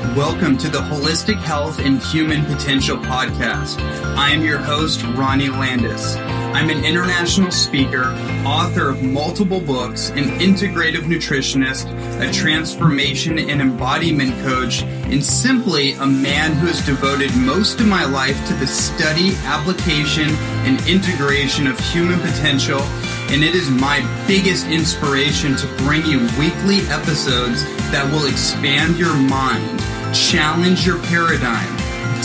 Welcome to the Holistic Health and Human Potential Podcast. I am your host, Ronnie Landis. I'm an international speaker, author of multiple books, an integrative nutritionist, a transformation and embodiment coach, and simply a man who has devoted most of my life to the study, application, and integration of human potential. And it is my biggest inspiration to bring you weekly episodes that will expand your mind, challenge your paradigm,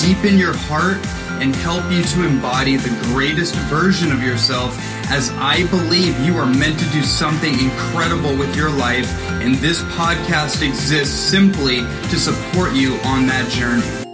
deepen your heart, and help you to embody the greatest version of yourself as I believe you are meant to do something incredible with your life, and this podcast exists simply to support you on that journey.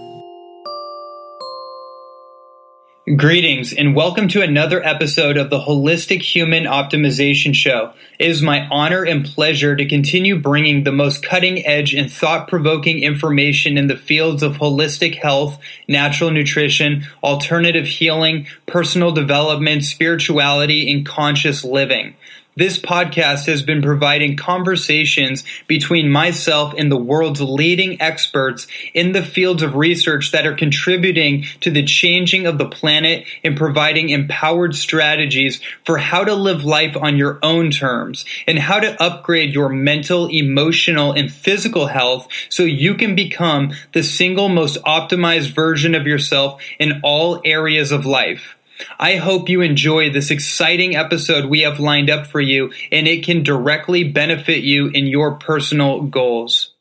Greetings and welcome to another episode of the Holistic Human Optimization Show. It is my honor and pleasure to continue bringing the most cutting edge and thought provoking information in the fields of holistic health, natural nutrition, alternative healing, personal development, spirituality, and conscious living. This podcast has been providing conversations between myself and the world's leading experts in the fields of research that are contributing to the changing of the planet and providing empowered strategies for how to live life on your own terms and how to upgrade your mental, emotional, and physical health so you can become the single most optimized version of yourself in all areas of life. I hope you enjoy this exciting episode we have lined up for you and it can directly benefit you in your personal goals.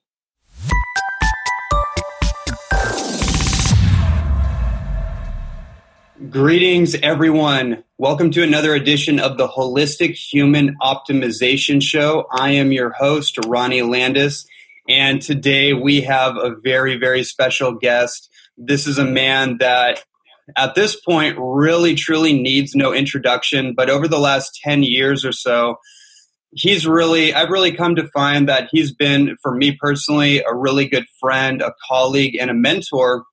Greetings, everyone. Welcome to another edition of the Holistic Human Optimization Show. I am your host, Ronnie Landis, and today we have a very, very special guest. This is a man that at this point really truly needs no introduction. But over the last 10 years or so he's really i've really come to find that he's been for me personally a really good friend a colleague and a mentor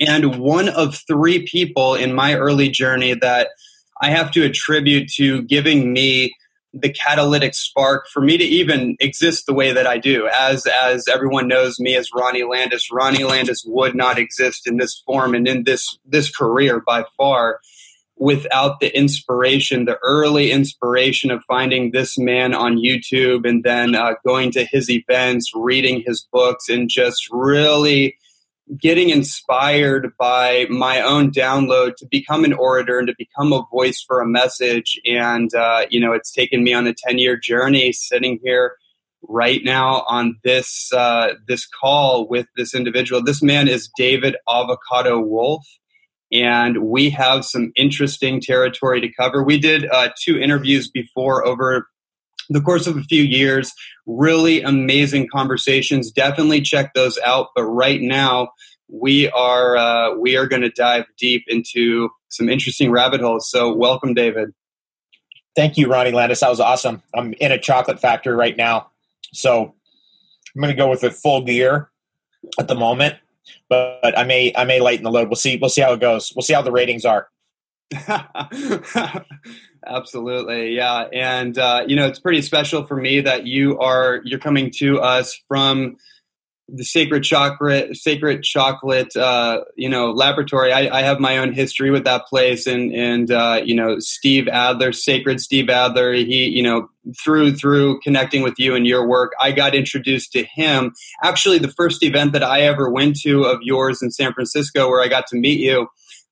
and one of three people in my early journey that i have to attribute to giving me the catalytic spark for me to even exist the way that I do. As as everyone knows me as Ronnie Landis, Ronnie Landis would not exist in this form and in this this career by far without the inspiration, the early inspiration of finding this man on YouTube and then uh, going to his events, reading his books, and just really getting inspired by my own download to become an orator and to become a voice for a message. And, uh, you know, it's taken me on a 10 year journey sitting here right now on this, uh, this call with this individual. This man is David Avocado Wolfe. And we have some interesting territory to cover. We did uh, two interviews before over the course of a few years. Really amazing conversations. Definitely check those out. But right now, we are uh, we are going to dive deep into some interesting rabbit holes. So, welcome, David. Thank you, Ronnie Landis. That was awesome. I'm in a chocolate factory right now, so I'm going to go with it full gear at the moment. But I may I may lighten the load. We'll see. We'll see how it goes. We'll see how the ratings are. Absolutely, yeah, and uh, you know it's pretty special for me that you are you're coming to us from the sacred chocolate sacred chocolate uh, you know laboratory. I, I, have my own history with that place and and uh, you know steve adler sacred steve adler he you know through through connecting with you and your work i got introduced to him. Actually the first event that i ever went to of yours in san francisco where i got to meet you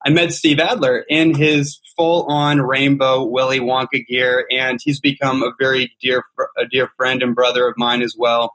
i met steve adler in his full on rainbow willy wonka gear and he's become a very dear a dear friend and brother of mine as well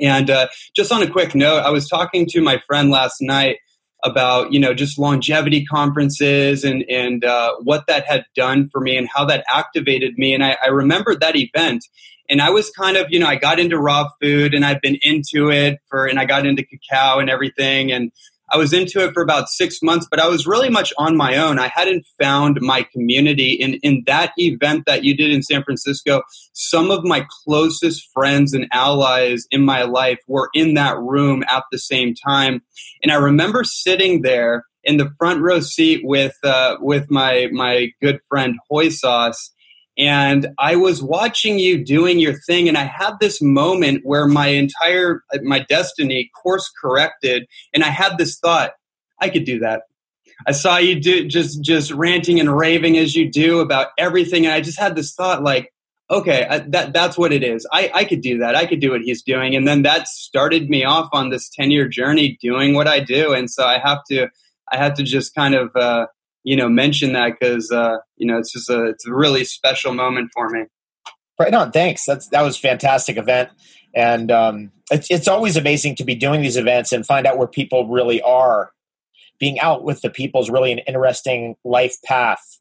and uh, just on a quick note, I was talking to my friend last night about you know just longevity conferences and and uh, what that had done for me and how that activated me. And I, I remembered that event, and I was kind of you know I got into raw food and I've been into it for and I got into cacao and everything and I was into it for about six months, but I was really much on my own. I hadn't found my community. In, in that event that you did in San Francisco, some of my closest friends and allies in my life were in that room at the same time. And I remember sitting there in the front row seat with, uh, with my, my good friend Hoy Sauce and I was watching you doing your thing, and I had this moment where my entire my destiny course corrected, and I had this thought: I could do that. I saw you do just just ranting and raving as you do about everything, and I just had this thought like, okay, I, that that's what it is. I I could do that. I could do what he's doing, and then that started me off on this ten year journey doing what I do, and so I have to I have to just kind of uh, you know mention that because uh, you know it's just a it's a really special moment for me. Right on. Thanks. That's that was fantastic event, and um, it's it's always amazing to be doing these events and find out where people really are. Being out with the people is really an interesting life path,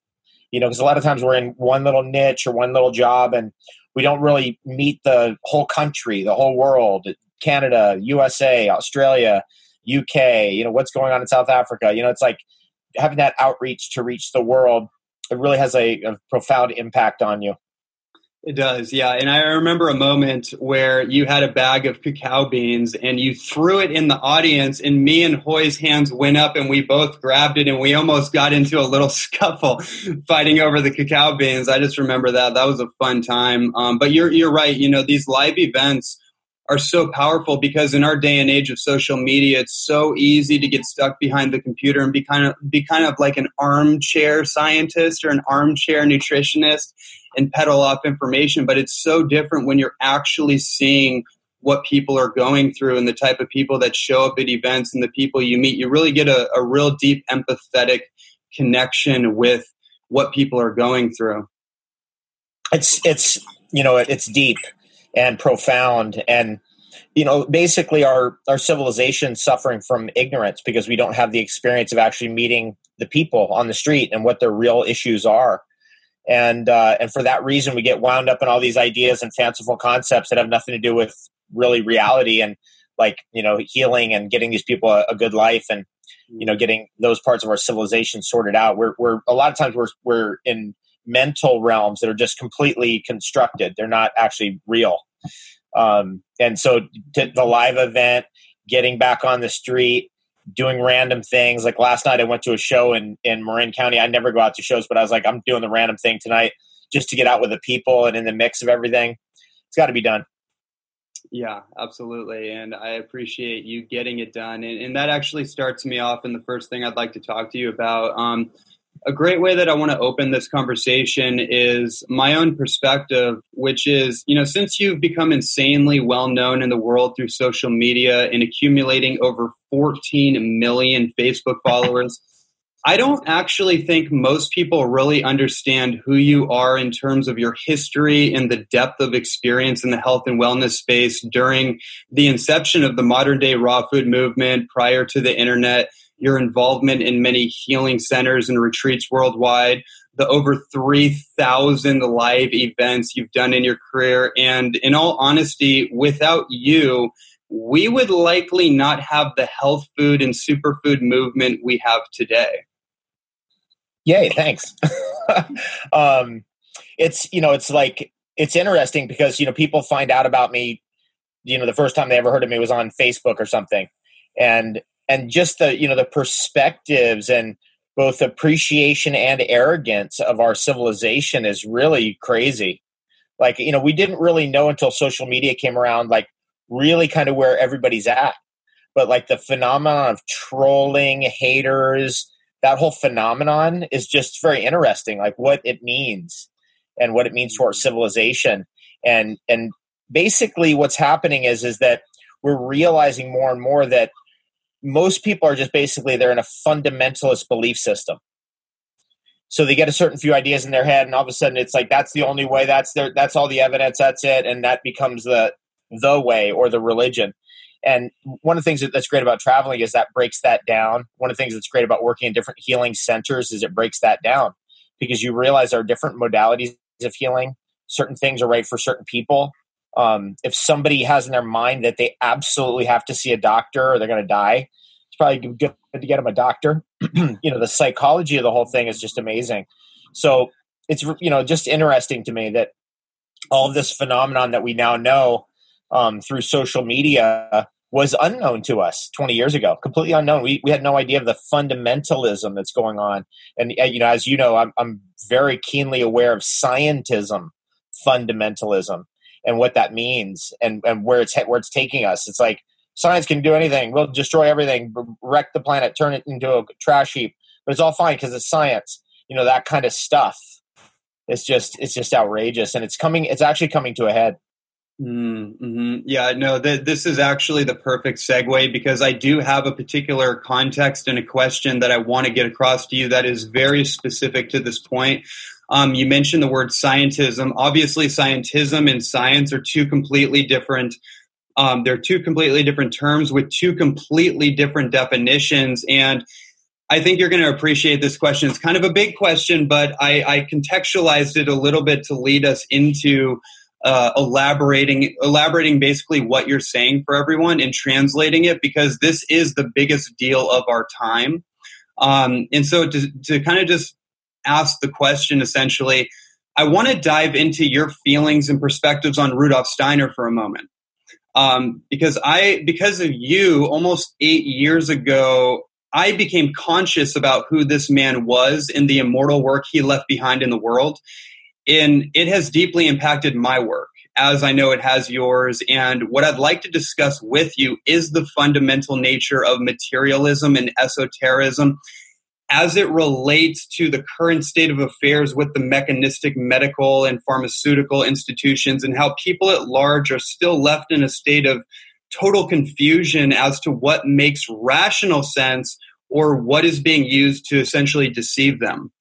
you know, because a lot of times we're in one little niche or one little job, and we don't really meet the whole country, the whole world, Canada, USA, Australia, UK. You know, what's going on in South Africa. You know, it's like having that outreach to reach the world it really has a, a, profound impact on you. It does yeah and i remember a moment where you had a bag of cacao beans and you threw it in the audience and me and hoy's hands went up and we both grabbed it and we almost got into a little scuffle fighting over the cacao beans. I just remember that. That was a fun time. Um, but you're, you're right you know these live events are so powerful because in our day and age of social media, it's so easy to get stuck behind the computer and be kind of be kind of like an armchair scientist or an armchair nutritionist and peddle off information. But it's so different when you're actually seeing what people are going through and the type of people that show up at events and the people you meet. You really get a, a real deep empathetic connection with what people are going through. It's it's you know it's deep and profound. And you know basically our our civilization suffering from ignorance because we don't have the experience of actually meeting the people on the street and what their real issues are. And uh, and for that reason we get wound up in all these ideas and fanciful concepts that have nothing to do with really reality and like you know healing and getting these people a, a good life and you know getting those parts of our civilization sorted out. We're, we're a lot of times we're we're in mental realms that are just completely constructed. They're not actually real. Um, and so the live event, getting back on the street, doing random things. Like last night, I went to a show in in Marin County. I never go out to shows, but I was like, I'm doing the random thing tonight just to get out with the people and in the mix of everything. It's got to be done. Yeah, absolutely. And I appreciate you getting it done. And, and, that actually starts me off in the first thing I'd like to talk to you about. Um, a great way that I want to open this conversation is my own perspective, which is, you know, since you've become insanely well known in the world through social media and accumulating over 14 million Facebook followers, I don't actually think most people really understand who you are in terms of your history and the depth of experience in the health and wellness space during the inception of the modern day raw food movement prior to the internet your involvement in many healing centers and retreats worldwide, the over 3,000 live events you've done in your career. And in all honesty, without you, we would likely not have the health food and superfood movement we have today. Yay, thanks. um, it's, you know, it's like, it's interesting because, you know, people find out about me, you know, the first time they ever heard of me was on Facebook or something. And and just the you know the perspectives and both appreciation and arrogance of our civilization is really crazy. Like you know we didn't really know until social media came around like really kind of where everybody's at. But like the phenomenon of trolling, haters, that whole phenomenon is just very interesting, like what it means and what it means to our mm-hmm. civilization. And and basically what's happening is is that we're realizing more and more that most people are just basically they're in a fundamentalist belief system. So they get a certain few ideas in their head and all of a sudden it's like that's the only way that's their that's all the evidence that's it and that becomes the the way or the religion. And one of the things that's great about traveling is that breaks that down. One of the things that's great about working in different healing centers is it breaks that down because you realize there are different modalities of healing. Certain things are right for certain people um, if somebody has in their mind that they absolutely have to see a doctor or they're going to die it's probably good to get them a doctor. You know the psychology of the whole thing is just amazing. So it's you know just interesting to me that all of this phenomenon that we now know um, through social media was unknown to us 20 years ago completely unknown. We, we had no idea of the fundamentalism that's going on. And uh, you know as you know I'm, I'm very keenly aware of scientism fundamentalism and what that means and, and where it's where it's taking us it's like science can do anything. We'll destroy everything, wreck the planet, turn it into a trash heap. But it's all fine because it's science. You know that kind of stuff. It's just it's just outrageous, and it's coming. It's actually coming to a head. Mm-hmm. Yeah, no, th- this is actually the perfect segue because I do have a particular context and a question that I want to get across to you that is very specific to this point. Um, you mentioned the word scientism. Obviously, scientism and science are two completely different um, they're two completely different terms with two completely different definitions. And I think you're going to appreciate this question. It's kind of a big question, but I, I contextualized it a little bit to lead us into uh, elaborating elaborating basically what you're saying for everyone and translating it because this is the biggest deal of our time. Um, and so to, to kind of just ask the question essentially, I want to dive into your feelings and perspectives on Rudolf Steiner for a moment um, because I because of you almost eight years ago I became conscious about who this man was and the immortal work he left behind in the world. And it has deeply impacted my work, as I know it has yours. And what I'd like to discuss with you is the fundamental nature of materialism and esotericism as it relates to the current state of affairs with the mechanistic medical and pharmaceutical institutions and how people at large are still left in a state of total confusion as to what makes rational sense or what is being used to essentially deceive them.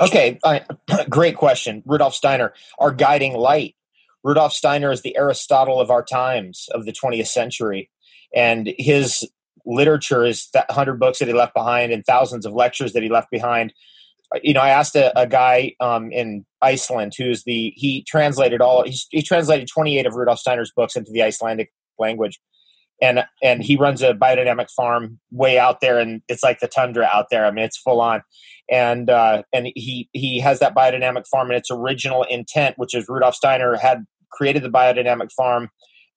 Okay, uh, great question. Rudolf Steiner, our guiding light. Rudolf Steiner is the Aristotle of our times, of the 20th century. And his literature is 100 books that he left behind and thousands of lectures that he left behind. You know i asked a, a guy um, in iceland who's the he translated all he translated 28 of rudolf steiner's books into the icelandic language. And and he runs a biodynamic farm way out there and it's like the tundra out there. I mean it's full on. And uh, and he he has that biodynamic farm and its original intent which is rudolf steiner had created the biodynamic farm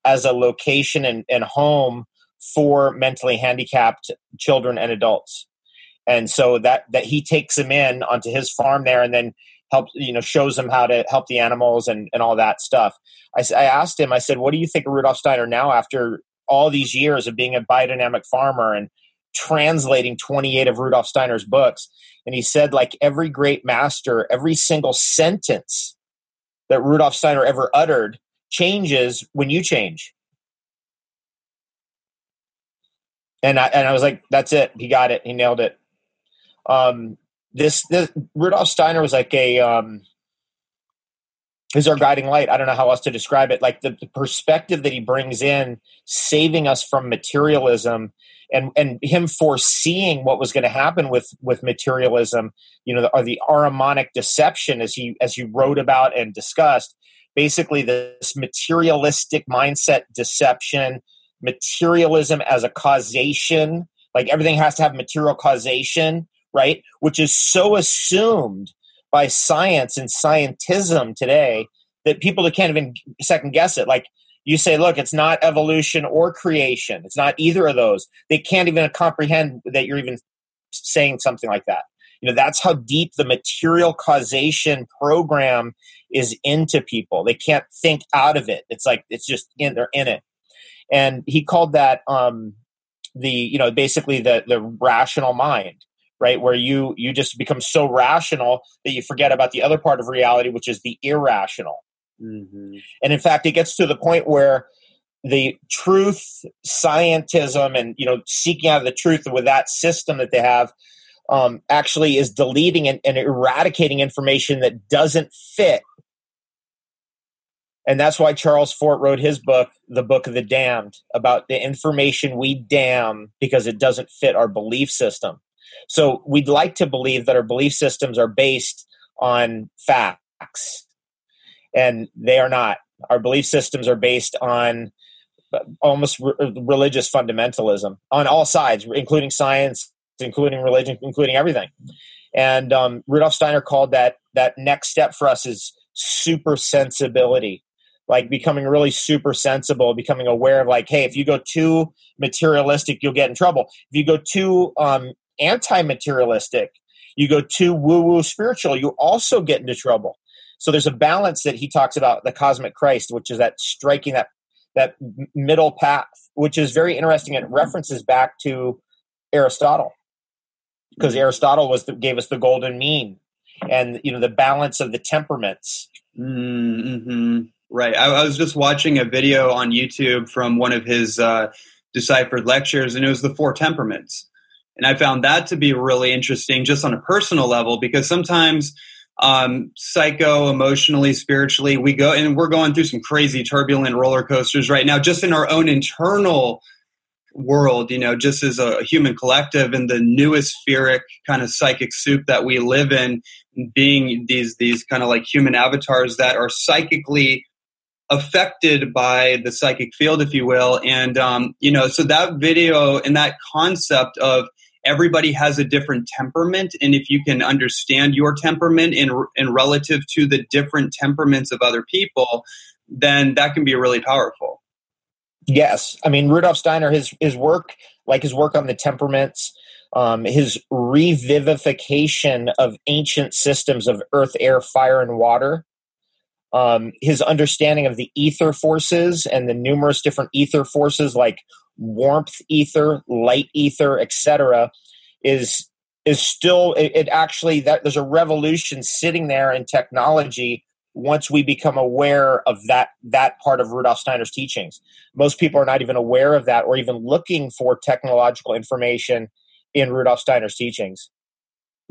as a location and, and home for mentally handicapped children and adults. And so that that he takes them in onto his farm there and then helps you know shows them how to help the animals and, and all that stuff. I, I asked him, I said, what do you think of Rudolf Steiner now after all these years of being a biodynamic farmer and translating 28 of Rudolf Steiner's books? And he said, like every great master, every single sentence that Rudolf Steiner ever uttered changes when you change. And I and I was like, that's it. He got it. He nailed it. Um, this this Rudolf Steiner was like a um, is our guiding light. I don't know how else to describe it. Like the, the perspective that he brings in, saving us from materialism, and and him foreseeing what was going to happen with with materialism. You know, the, or the Ahrimanic deception, as he as he wrote about and discussed. Basically, this materialistic mindset deception materialism as a causation, like everything has to have material causation, right? Which is so assumed by science and scientism today that people can't even second guess it. Like you say, look, it's not evolution or creation. It's not either of those. They can't even comprehend that you're even saying something like that. You know, that's how deep the material causation program is into people. They can't think out of it. It's like it's just in they're in it. And he called that um, the you know basically the the rational mind right where you you just become so rational that you forget about the other part of reality which is the irrational mm-hmm. and in fact it gets to the point where the truth scientism and you know seeking out the truth with that system that they have um, actually is deleting and, and eradicating information that doesn't fit and that's why Charles Fort wrote his book, The Book of the Damned, about the information we damn because it doesn't fit our belief system. So we'd like to believe that our belief systems are based on facts, and they are not. Our belief systems are based on almost re- religious fundamentalism on all sides, including science, including religion, including everything. And um, Rudolf Steiner called that that next step for us is super sensibility like becoming really super sensible, becoming aware of like, hey, if you go too materialistic, you'll get in trouble. If you go too um, anti-materialistic, you go too woo-woo spiritual, you also get into trouble. So there's a balance that he talks about the cosmic Christ, which is that striking that that middle path, which is very interesting. It references back to Aristotle because mm-hmm. Aristotle was the, gave us the golden mean and you know the balance of the temperaments. Mm-hmm. Right. I, I, was just watching a video on YouTube from one of his uh, deciphered lectures, and it was the four temperaments. And I found that to be really interesting just on a personal level because sometimes um, psycho, emotionally, spiritually, we go and we're going through some crazy turbulent roller coasters right now, just in our own internal world, you know, just as a human collective and the newest spheric kind of psychic soup that we live in, being these these kind of like human avatars that are psychically affected by the psychic field, if you will. And, um, you know, so that video and that concept of everybody has a different temperament. And if you can understand your temperament in, in relative to the different temperaments of other people, then that can be really powerful. Yes. I mean, Rudolf Steiner, his, his work, like his work on the temperaments, um, his revivification of ancient systems of earth, air, fire, and water, um, his understanding of the ether forces and the numerous different ether forces like warmth ether, light ether, etc., is is still it, it, actually that there's a revolution sitting there in technology once we become aware of that that part of Rudolf Steiner's teachings. Most people are not even aware of that or even looking for technological information in Rudolf Steiner's teachings.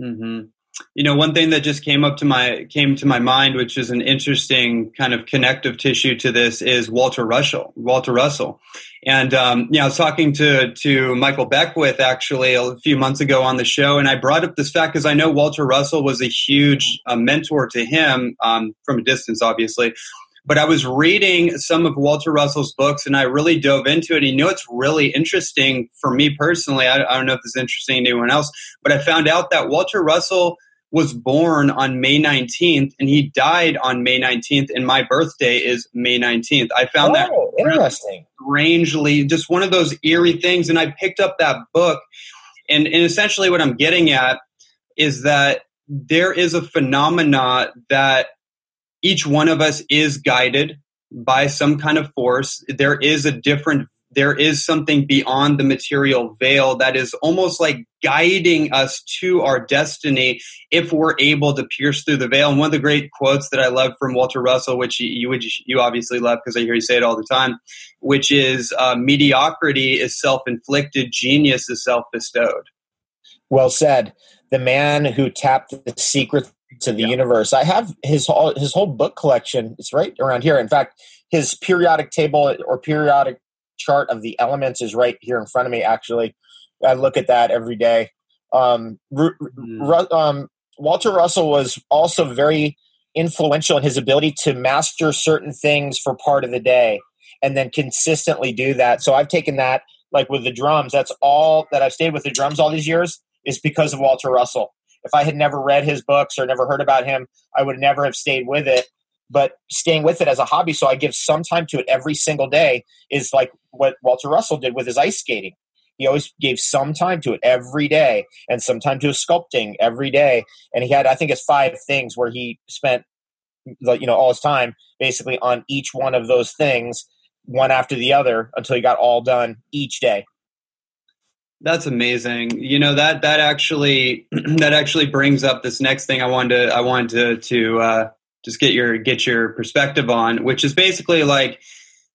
Mm-hmm you know one thing that just came up to my came to my mind which is an interesting kind of connective tissue to this is walter russell walter russell. And um, yeah i was talking to to michael beckwith actually a few months ago on the show and i brought up this fact because i know walter russell was a huge uh, mentor to him um, from a distance obviously but I was reading some of Walter Russell's books and I really dove into it. And you know, it's really interesting for me personally. I, I, don't know if it's interesting to anyone else, but I found out that Walter Russell was born on May 19th and he died on May 19th and my birthday is May 19th. I found oh, that interesting. Strangely, just one of those eerie things and I picked up that book and, and essentially what I'm getting at is that there is a phenomena that each one of us is guided by some kind of force. There is a different there is something beyond the material veil that is almost like guiding us to our destiny if we're able to pierce through the veil. And one of the great quotes that I love from Walter Russell, which you you, obviously love because I hear you say it all the time, which is uh, mediocrity is self-inflicted, genius is self-bestowed. Well said. The man who tapped the secret to the yeah. universe. I have his whole his whole book collection. It's right around here. In fact, his periodic table or periodic chart of the elements is right here in front of me. Actually, I look at that every day. Um, mm. um, Walter Russell was also very influential in his ability to master certain things for part of the day and then consistently do that. So I've taken that like with the drums. That's all that I've stayed with the drums all these years is because of Walter Russell. If I had never read his books or never heard about him, I would never have stayed with it. But staying with it as a hobby so i give some time to it every single day is like what walter russell did with his ice skating. He always gave some time to it every day and some time to his sculpting every day. And he had i think it's five things where he spent you know all his time basically on each one of those things one after the other until he got all done each day. That's amazing. You know that that actually that actually brings up this next thing I wanted to I wanted to to uh, just get your get your perspective on, which is basically like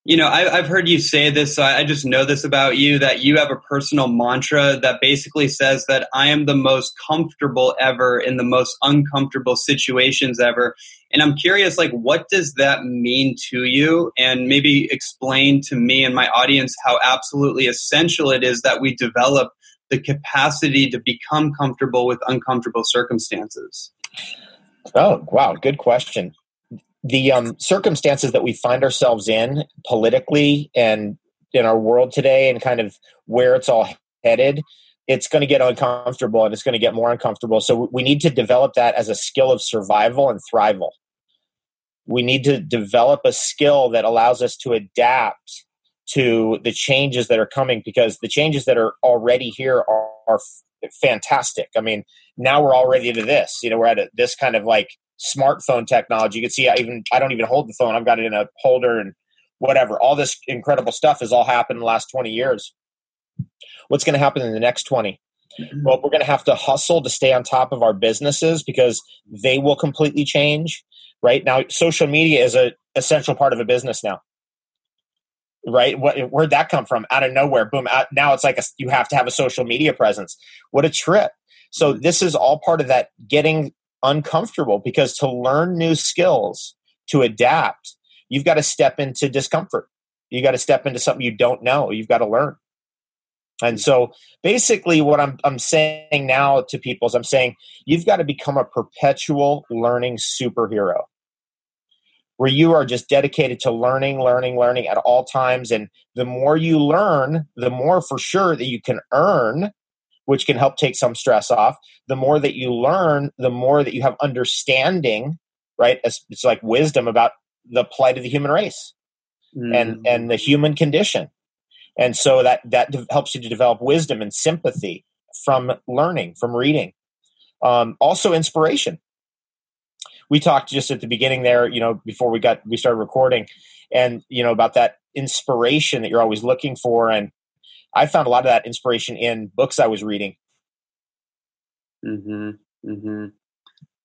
you know, I, have heard you say this. So I just know this about you that you have a personal mantra that basically says that I am the most comfortable ever in the most uncomfortable situations ever. And I'm curious, like, what does that mean to you? And maybe explain to me and my audience how absolutely essential it is that we develop the capacity to become comfortable with uncomfortable circumstances. Oh, wow. Good question the um, circumstances that we find ourselves in politically and in our world today and kind of where it's all headed it's going to get uncomfortable and it's going to get more uncomfortable. So we need to develop that as a skill of survival and thrival. We need to develop a skill that allows us to adapt to the changes that are coming because the changes that are already here are, are fantastic. I mean now we're already to this you know we're at a, this kind of like smartphone technology. You can see I even I don't even hold the phone. I've got it in a holder and whatever. All this incredible stuff has all happened in the last 20 years. What's going to happen in the next 20? Mm-hmm. Well, we're going to have to hustle to stay on top of our businesses because they will completely change. Right now, social media is a essential part of a business now. Right? What, where'd that come from? Out of nowhere, boom! Out, now it's like a, you have to have a social media presence. What a trip! So this is all part of that getting uncomfortable because to learn new skills, to adapt, you've got to step into discomfort. You got to step into something you don't know. You've got to learn. And so basically what I'm I'm saying now to people is I'm saying you've got to become a perpetual learning superhero. Where you are just dedicated to learning, learning, learning at all times and the more you learn, the more for sure that you can earn which can help take some stress off. The more that you learn, the more that you have understanding, right? It's, it's like wisdom about the plight of the human race mm. and and the human condition. And so that that de- helps you to develop wisdom and sympathy from learning, from reading. Um, also, inspiration. We talked just at the beginning there, you know, before we got we started recording, and you know about that inspiration that you're always looking for, and I found a lot of that inspiration in books I was reading. Hmm. Hmm.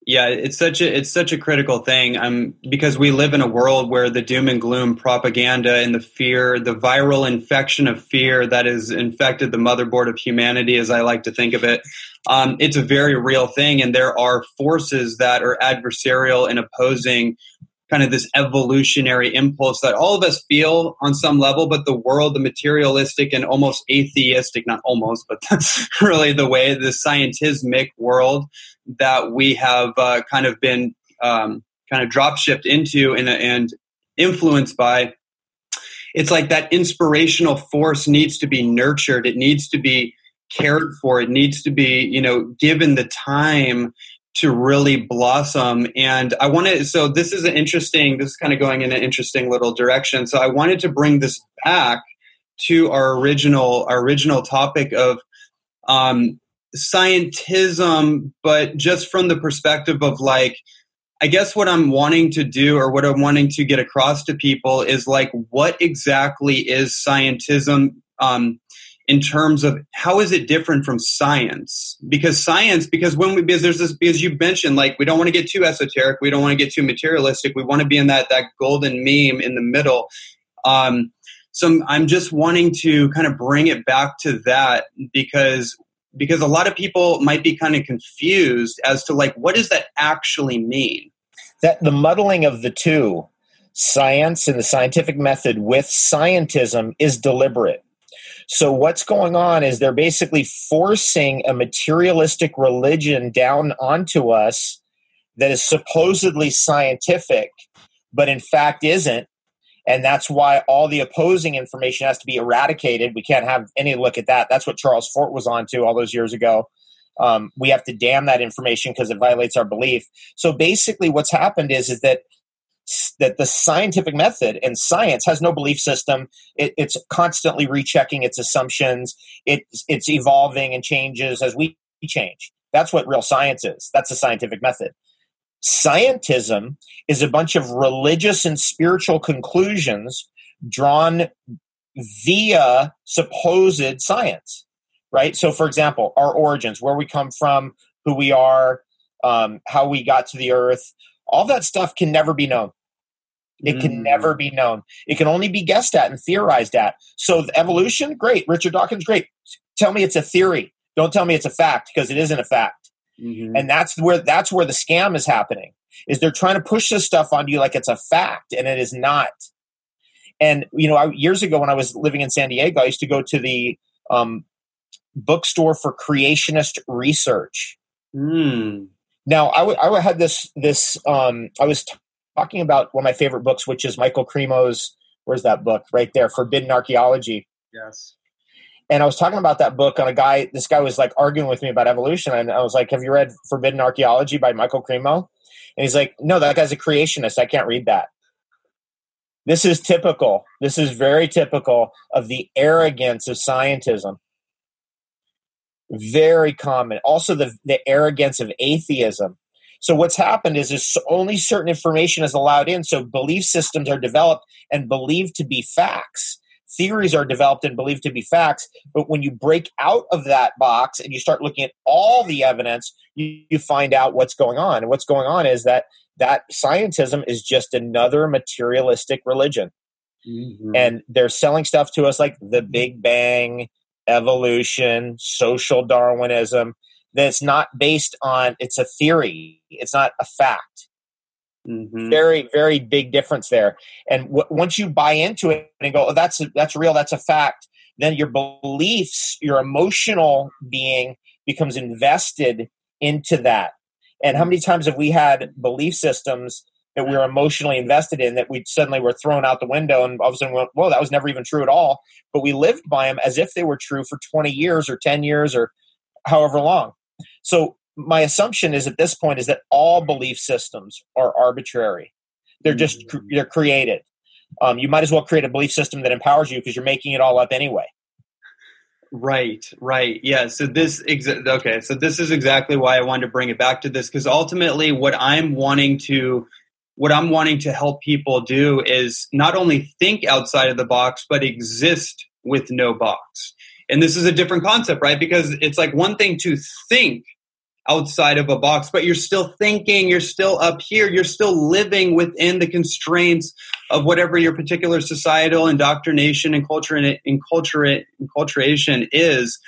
Yeah, it's such a it's such a critical thing. Um, because we live in a world where the doom and gloom propaganda and the fear, the viral infection of fear that has infected the motherboard of humanity, as I like to think of it, um, it's a very real thing. And there are forces that are adversarial and opposing kind of this evolutionary impulse that all of us feel on some level, but the world, the materialistic and almost atheistic, not almost, but that's really the way, the scientismic world that we have uh, kind of been um, kind of drop shipped into and, and influenced by. It's like that inspirational force needs to be nurtured. It needs to be cared for. It needs to be, you know, given the time to really blossom. And I wanted, so this is an interesting, this is kind of going in an interesting little direction. So I wanted to bring this back to our original, our original topic of um, scientism, but just from the perspective of like, I guess what I'm wanting to do or what I'm wanting to get across to people is like, what exactly is scientism? Um, in terms of how is it different from science? Because science because when we because there's this because you mentioned like we don't want to get too esoteric we don't want to get too materialistic we want to be in that that golden mean in the middle. Um, so i'm just wanting to kind of bring it back to that because because a lot of people might be kind of confused as to like what does that actually mean? That the muddling of the two science and the scientific method with scientism is deliberate so what's going on is they're basically forcing a materialistic religion down onto us that is supposedly scientific, but in fact isn't. And that's why all the opposing information has to be eradicated. We can't have any look at that. That's what Charles Fort was on to all those years ago. Um, we have to damn that information because it violates our belief. So basically, what's happened is is that that the scientific method and science has no belief system. It, it's constantly rechecking its assumptions. It's it's evolving and changes as we change. That's what real science is. That's the scientific method. Scientism is a bunch of religious and spiritual conclusions drawn via supposed science, right? So, for example, our origins, where we come from, who we are, um, how we got to the earth, all that stuff can never be known. It mm. can never be known. It can only be guessed at and theorized at. So, evolution, great. Richard Dawkins, great. Tell me it's a theory. Don't tell me it's a fact because it isn't a fact. Mm-hmm. And that's where that's where the scam is happening. Is they're trying to push this stuff onto you like it's a fact, and it is not. And you know, I, years ago when I was living in San Diego, I used to go to the um, bookstore for creationist research. Mm. Now, I, w- I would had this this um, I was t- talking about one of my favorite books, which is Michael Cremo's. Where's that book? Right there, Forbidden Archaeology. Yes. And I was talking about that book on a guy. This guy was like arguing with me about evolution, and I was like, "Have you read Forbidden Archaeology by Michael Cremo?" And he's like, "No, that guy's a creationist. I can't read that." This is typical. This is very typical of the arrogance of scientism. Very common. Also, the, the arrogance of atheism. So what's happened is, is only certain information is allowed in. So belief systems are developed and believed to be facts. Theories are developed and believed to be facts. But when you break out of that box and you start looking at all the evidence, you, you find out what's going on. And what's going on is that that scientism is just another materialistic religion. Mm-hmm. And they're selling stuff to us like the Big Bang, evolution, social Darwinism, that's not based on, it's a theory, it's not a fact. Mm-hmm. Very, very big difference there. And w- once you buy into it and go, oh, that's, that's real, that's a fact, then your beliefs, your emotional being becomes invested into that and how many times have we had belief systems that we were emotionally invested in that we suddenly were thrown out the window and all of a sudden went, whoa, that was never even true at all. But we lived by them as if they were true for 20 years or 10 years or however long. So my assumption is at this point is that all belief systems are arbitrary. They're just they're created. Um, you might as well create a belief system that empowers you because you're making it all up anyway. Right, right. Yeah. So this exa- okay, so this is exactly why I wanted to bring it back to this because ultimately what I'm wanting to what I'm wanting to help people do is not only think outside of the box but exist with no box. And this is a different concept, right? Because it's like one thing to think outside of a box, but you're still thinking, you're still up here, you're still living within the constraints of whatever your particular societal indoctrination and culture and enculturation is.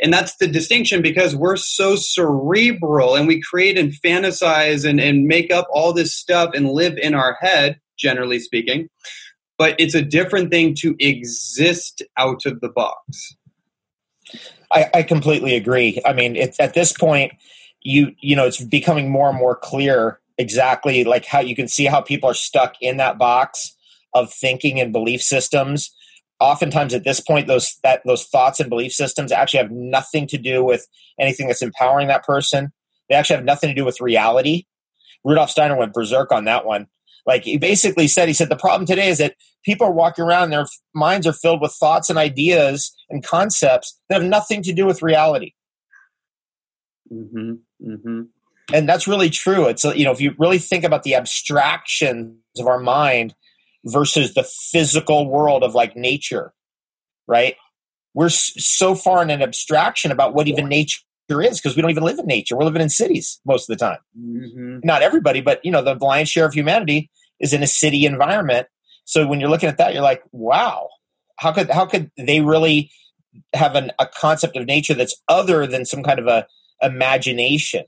And that's the distinction because we're so cerebral and we create and fantasize and, and make up all this stuff and live in our head, generally speaking. But it's a different thing to exist out of the box. I, I completely agree. I mean, it's at this point, you you know, it's becoming more and more clear exactly like how you can see how people are stuck in that box of thinking and belief systems. Oftentimes at this point those that those thoughts and belief systems actually have nothing to do with anything that's empowering that person. They actually have nothing to do with reality. Rudolf steiner went berserk on that one. Like he basically said he said the problem today is that people are walking around their minds are filled with thoughts and ideas and concepts that have nothing to do with reality. Mm-hmm. Mm-hmm. And that's really true. It's you know if you really think about the abstractions of our mind versus the physical world of like nature right? We're so far in an abstraction about what even nature is because we don't even live in nature. We're living in cities most of the time. Mm-hmm. not everybody but you know the lion's share of humanity is in a city environment. So when you're looking at that you're like wow. How could how could they really have an, a concept of nature that's other than some kind of a imagination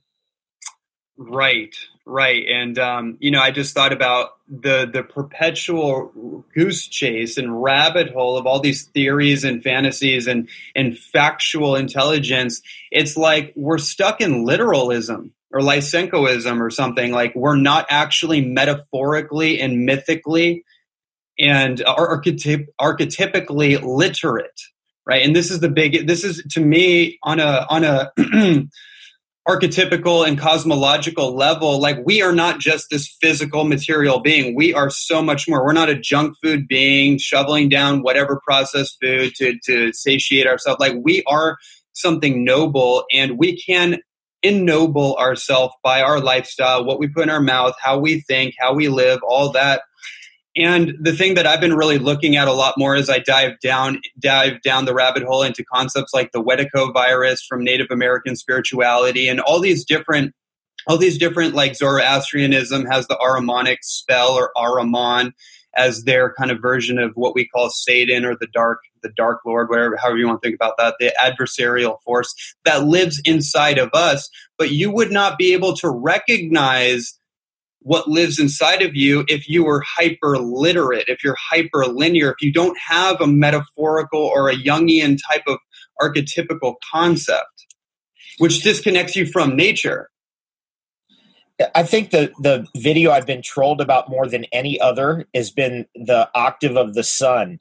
Right, right, and um, you know, I just thought about the the perpetual goose chase and rabbit hole of all these theories and fantasies and and factual intelligence. It's like we're stuck in literalism or Lysenkoism or something. Like we're not actually metaphorically and mythically and archetyp- archetypically literate, right? And this is the big. This is to me on a on a archetypical and cosmological level, like we are not just this physical material being. We are so much more. We're not a junk food being shoveling down whatever processed food to, to satiate ourselves. Like we are something noble and we can ennoble ourselves by our lifestyle, what we put in our mouth, how we think, how we live, all that. And the thing that I've been really looking at a lot more as I dive down dive down the rabbit hole into concepts like the Wetiko virus from Native American spirituality and all these different all these different like Zoroastrianism has the Ahrimanic spell or Ahriman as their kind of version of what we call Satan or the dark the dark lord whatever however you want to think about that the adversarial force that lives inside of us. But you would not be able to recognize what lives inside of you if you were hyper literate, if you're hyper linear, if you don't have a metaphorical or a Jungian type of archetypical concept, which disconnects you from nature. I think the the video I've been trolled about more than any other has been the octave of the sun.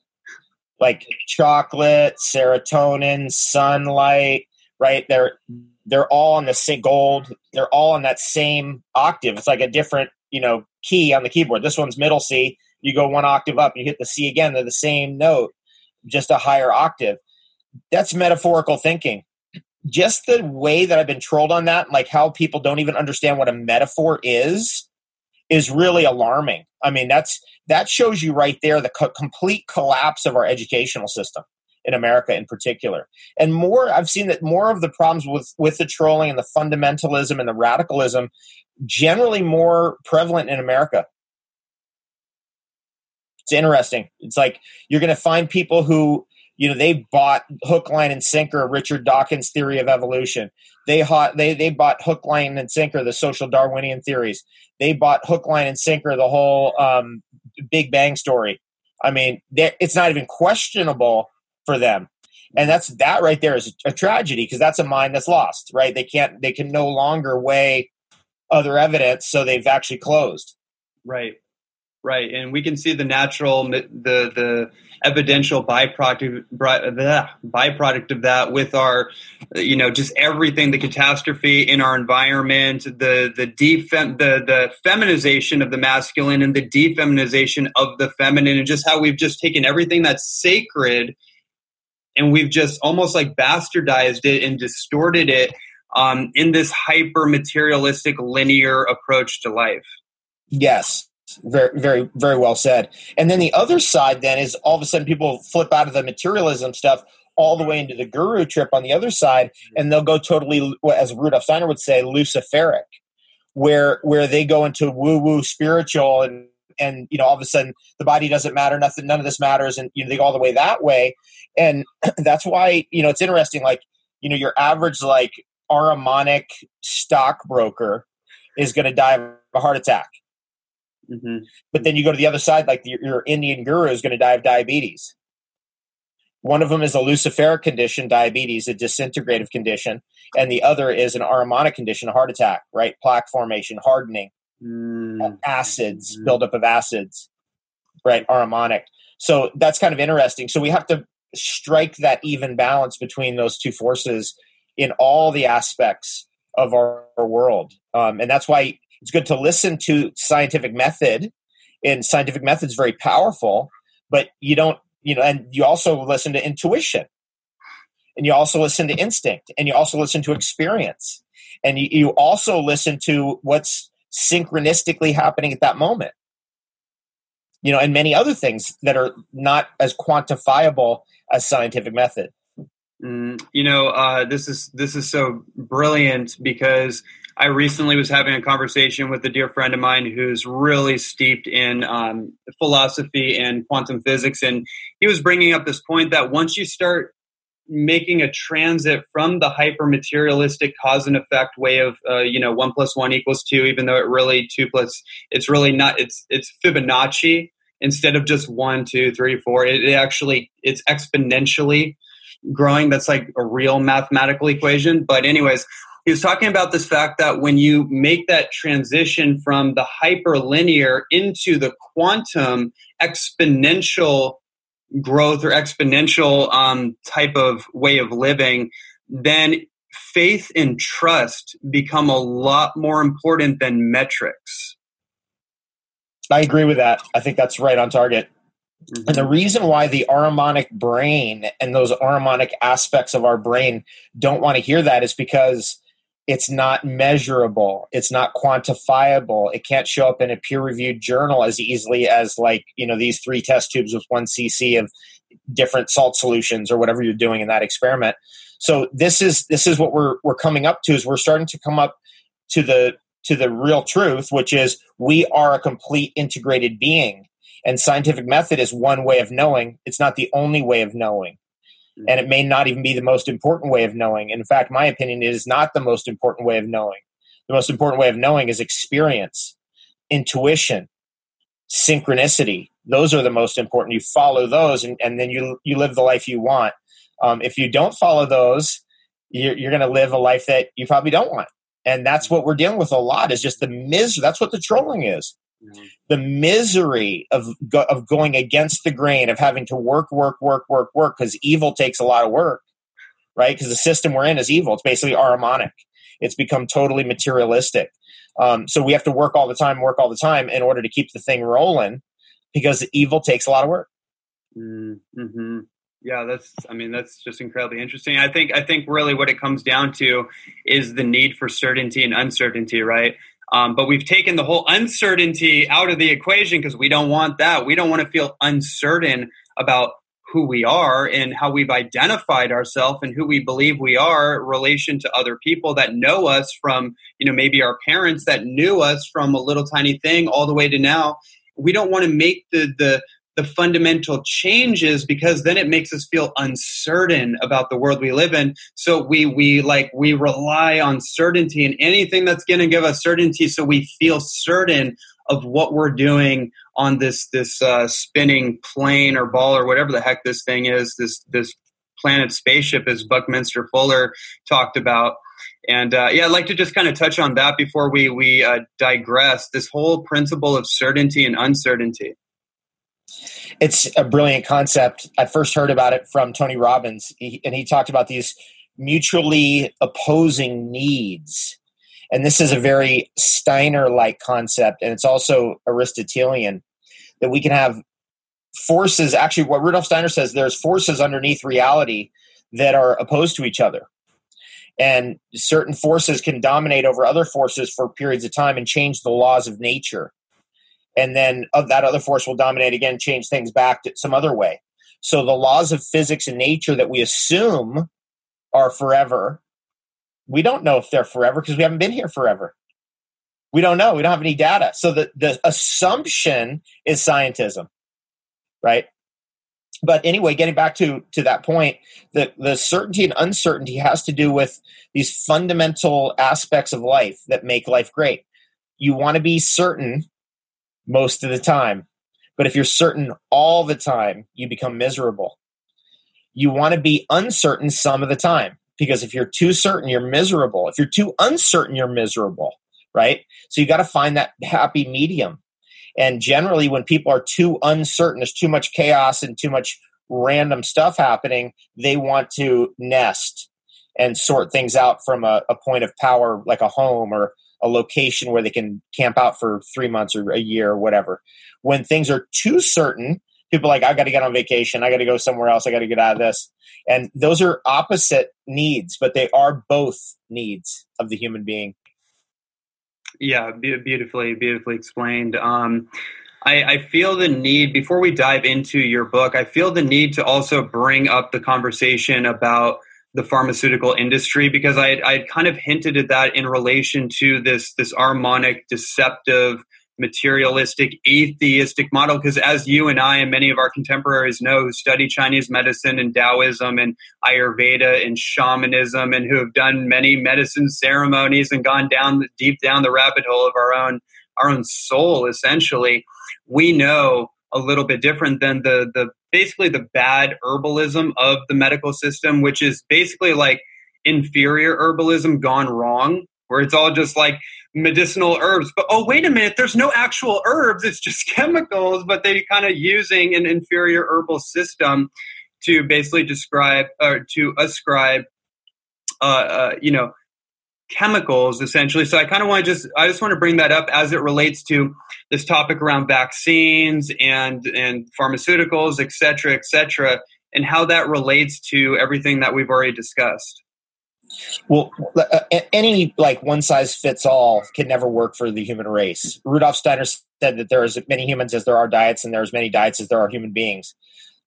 Like chocolate, serotonin, sunlight, right? They're they're all on the same gold. They're all on that same octave. It's like a different, you know, key on the keyboard. This one's middle C. You go one octave up, you hit the C again. They're the same note, just a higher octave. That's metaphorical thinking. Just the way that I've been trolled on that, like how people don't even understand what a metaphor is, is really alarming. I mean, that's that shows you right there the co- complete collapse of our educational system in America in particular. And more, I've seen that more of the problems with with the trolling and the fundamentalism and the radicalism generally more prevalent in America. It's interesting. It's like you're going to find people who you know they bought hook line and sinker richard dawkins theory of evolution they hot they they bought hook line and sinker the social darwinian theories they bought hook line and sinker the whole um, big bang story i mean it's not even questionable for them. And that's that right there is a tragedy because that's a mind that's lost right? They can't they can no longer weigh other evidence so they've actually closed. Right. Right. And we can see the natural the the evidential byproduct byproduct of that with our you know just everything the catastrophe in our environment the the defem the the feminization of the masculine and the defeminization of the feminine and just how we've just taken everything that's sacred and we've just almost like bastardized it and distorted it um, in this hyper materialistic linear approach to life. Yes, very, very, very well said. And then the other side then is all of a sudden people flip out of the materialism stuff all the way into the guru trip on the other side, and they'll go totally, as Rudolf Steiner would say, luciferic, where where they go into woo woo spiritual and and you know all of a sudden the body doesn't matter nothing none of this matters and you know they go all the way that way. And that's why you know it's interesting like you know your average like Ahrimanic stockbroker is going to die of a heart attack. Mm-hmm. but then you go to the other side like your, your indian guru is going to die of diabetes. One of them is a luciferic condition diabetes a disintegrative condition and the other is an Ahrimanic condition a heart attack right? Plaque formation hardening mm. acids, mm. buildup of acids, right? Ahrimanic. So that's kind of interesting. So we have to strike that even balance between those two forces in all the aspects of our, our world. Um, and that's why it's good to listen to scientific method. And scientific method is very powerful, but you don't, you know, and you also listen to intuition and you also listen to instinct and you also listen to experience and you, you also listen to what's synchronistically happening at that moment. You know and many other things that are not as quantifiable as scientific method. Mm, you know uh, this is this is so brilliant because i recently was having a conversation with a dear friend of mine who's really steeped in um, philosophy and quantum physics and he was bringing up this point that once you start making a transit from the hyper materialistic cause and effect way of uh, you know one plus one equals two even though it really two plus it's really not it's it's fibonacci instead of just one two three four. It, it actually it's exponentially growing. That's like a real mathematical equation. But anyways he was talking about this fact that when you make that transition from the hyperlinear into the quantum exponential growth or exponential um, type of way of living, then faith and trust become a lot more important than metrics. I agree with that. I think that's right on target. Mm-hmm. And the reason why the Ahrimanic brain and those Ahrimanic aspects of our brain don't want to hear that is because it's not measurable it's not quantifiable it can't show up in a peer reviewed journal as easily as like you know these three test tubes with one cc of different salt solutions or whatever you're doing in that experiment. So this is this is what we're we're coming up to is we're starting to come up to the to the real truth which is we are a complete integrated being and scientific method is one way of knowing it's not the only way of knowing and it may not even be the most important way of knowing. In fact, my opinion is not the most important way of knowing. The most important way of knowing is experience, intuition, synchronicity. Those are the most important. You follow those, and, and then you you live the life you want. Um, if you don't follow those, you're, you're going to live a life that you probably don't want. And that's what we're dealing with a lot. Is just the misery. That's what the trolling is the misery of go- of going against the grain of having to work work work work work because evil takes a lot of work right? Because the system we're in is evil. It's basically Ahrimanic it's become totally materialistic. Um, so we have to work all the time work all the time in order to keep the thing rolling because evil takes a lot of work. Mm-hmm. yeah that's i mean that's just incredibly interesting. I think i think really what it comes down to is the need for certainty and uncertainty right um, but we've taken the whole uncertainty out of the equation because we don't want that. We don't want to feel uncertain about who we are and how we've identified ourselves and who we believe we are in relation to other people that know us from, you know, maybe our parents that knew us from a little tiny thing all the way to now. We don't want to make the the the fundamental changes because then it makes us feel uncertain about the world we live in. So we we like we rely on certainty and anything that's going to give us certainty. So we feel certain of what we're doing on this this uh, spinning plane or ball or whatever the heck this thing is this this planet spaceship as buckminster fuller talked about. And uh, yeah i'd like to just kind of touch on that before we we uh, digress. This whole principle of certainty and uncertainty it's a brilliant concept. I first heard about it from Tony Robbins, and he talked about these mutually opposing needs. And this is a very Steiner like concept, and it's also Aristotelian that we can have forces. Actually, what Rudolf Steiner says there's forces underneath reality that are opposed to each other. And certain forces can dominate over other forces for periods of time and change the laws of nature and then uh, that other force will dominate again, change things back to some other way. So the laws of physics and nature that we assume are forever, we don't know if they're forever because we haven't been here forever. We don't know. We don't have any data. So the, the assumption is scientism, right? But anyway, getting back to, to that point, the, the certainty and uncertainty has to do with these fundamental aspects of life that make life great. You want to be certain most of the time. But if you're certain all the time, you become miserable. You want to be uncertain some of the time because if you're too certain, you're miserable. If you're too uncertain, you're miserable, right? So you got to find that happy medium. And generally, when people are too uncertain, there's too much chaos and too much random stuff happening, they want to nest and sort things out from a, a point of power like a home or a location where they can camp out for three months or a year or whatever. When things are too certain, people like, I got to get on vacation. I got to go somewhere else. I got to get out of this. And those are opposite needs, but they are both needs of the human being. Yeah, beautifully, beautifully explained. Um, I, I, feel the need, before we dive into your book, I feel the need to also bring up the conversation about the pharmaceutical industry because I I kind of hinted at that in relation to this this Ahrimanic, deceptive, materialistic, atheistic model. Because as you and I and many of our contemporaries know, who study Chinese medicine and Taoism and Ayurveda and shamanism, and who have done many medicine ceremonies and gone down deep down the rabbit hole of our own our own soul, essentially, we know a little bit different than the the basically the bad herbalism of the medical system, which is basically like inferior herbalism gone wrong, where it's all just like medicinal herbs. But oh, wait a minute, there's no actual herbs, it's just chemicals, but they're kind of using an inferior herbal system to basically describe or to ascribe uh, uh, you know chemicals essentially so i kind of want to just i just want to bring that up as it relates to this topic around vaccines and and pharmaceuticals et cetera et cetera and how that relates to everything that we've already discussed Well, uh, any like one size fits all can never work for the human race. Rudolf Steiner said that there are as many humans as there are diets, and there are as many diets as there are human beings.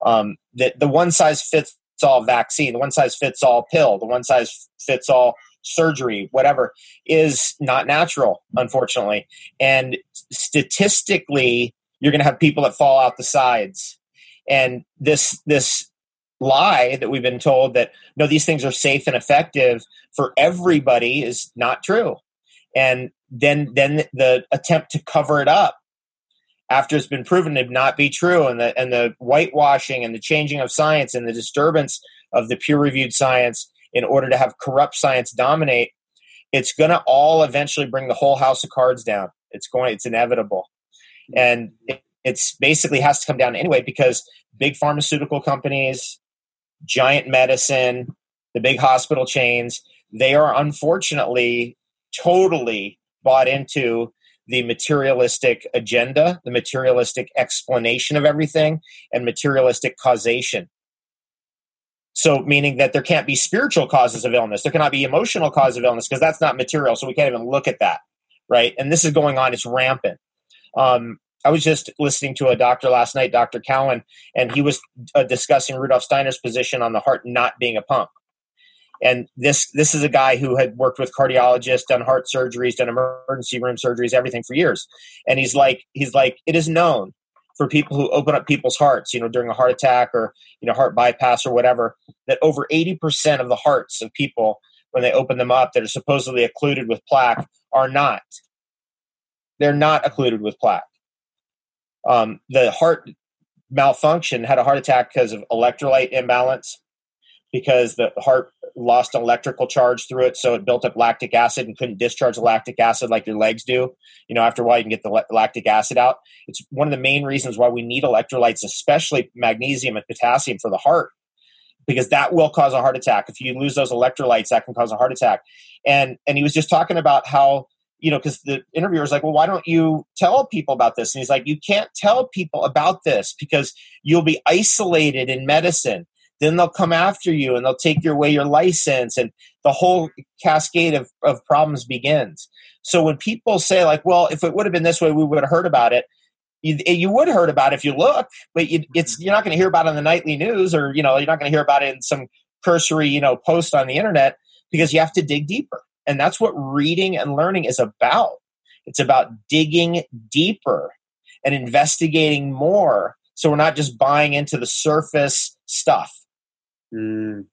Um, that the one size fits all vaccine, the one size fits all pill, the one size fits all surgery, whatever, is not natural, unfortunately. And statistically, you're going to have people that fall out the sides. And this this lie that we've been told that no, these things are safe and effective for everybody is not true. And then then the attempt to cover it up after it's been proven to not be true and the and the whitewashing and the changing of science and the disturbance of the peer reviewed science in order to have corrupt science dominate it's going to all eventually bring the whole house of cards down. It's going it's inevitable. Mm-hmm. And it, it's basically has to come down anyway because big pharmaceutical companies giant medicine the big hospital chains they are unfortunately totally bought into the materialistic agenda, the materialistic explanation of everything, and materialistic causation. So, meaning that there can't be spiritual causes of illness, there cannot be emotional cause of illness because that's not material. So, we can't even look at that, right? And this is going on; it's rampant. Um, I was just listening to a doctor last night, Dr. Cowan, and he was uh, discussing Rudolf Steiner's position on the heart not being a pump. And this this is a guy who had worked with cardiologists, done heart surgeries, done emergency room surgeries, everything for years. And he's like he's like it is known for people who open up people's hearts, you know, during a heart attack or you know heart bypass or whatever, that over eighty percent of the hearts of people when they open them up that are supposedly occluded with plaque are not. They're not occluded with plaque. Um, the heart malfunction had a heart attack because of electrolyte imbalance because the heart lost electrical charge through it, so it built up lactic acid and couldn't discharge lactic acid like your legs do. You know, after a while, you can get the lactic acid out. It's one of the main reasons why we need electrolytes, especially magnesium and potassium for the heart, because that will cause a heart attack. If you lose those electrolytes, that can cause a heart attack. And and he was just talking about how you know, because the interviewer was like, well, why don't you tell people about this? And he's like, you can't tell people about this because you'll be isolated in medicine then they'll come after you and they'll take your away your license and the whole cascade of, of problems begins. So when people say like well if it would have been this way we would have heard about it. You, eh, you would have heard about it if you look but you, it's you're not going to hear about it on the nightly news or you know you're not going to hear about it in some cursory you know post on the internet because you have to dig deeper. And that's what reading and learning is about. It's about digging deeper and investigating more. So we're not just buying into the surface stuff Mm.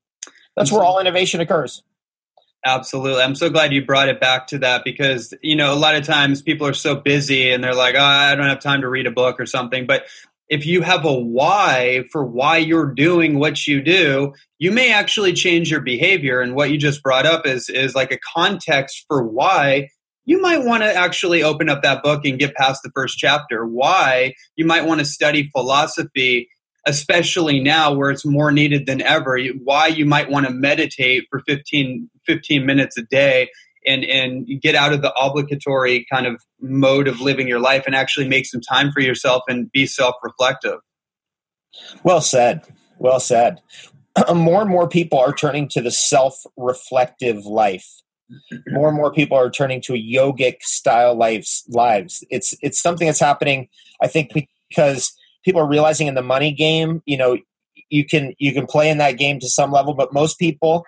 That's where all innovation occurs. Absolutely. I'm so glad you brought it back to that because, you know, a lot of times people are so busy and they're like, oh, I don't have time to read a book or something. But if you have a why for why you're doing what you do, you may actually change your behavior. And what you just brought up is, is like a context for why you might want to actually open up that book and get past the first chapter. Why you might want to study philosophy especially now where it's more needed than ever, why you might want to meditate for 15, 15 minutes a day and, and get out of the obligatory kind of mode of living your life and actually make some time for yourself and be self reflective. Well said. Well said. more and more people are turning to the self reflective life. More and more people are turning to a yogic style lives lives. It's it's something that's happening, I think, because people are realizing in the money game, you know, you can you can play in that game to some level, but most people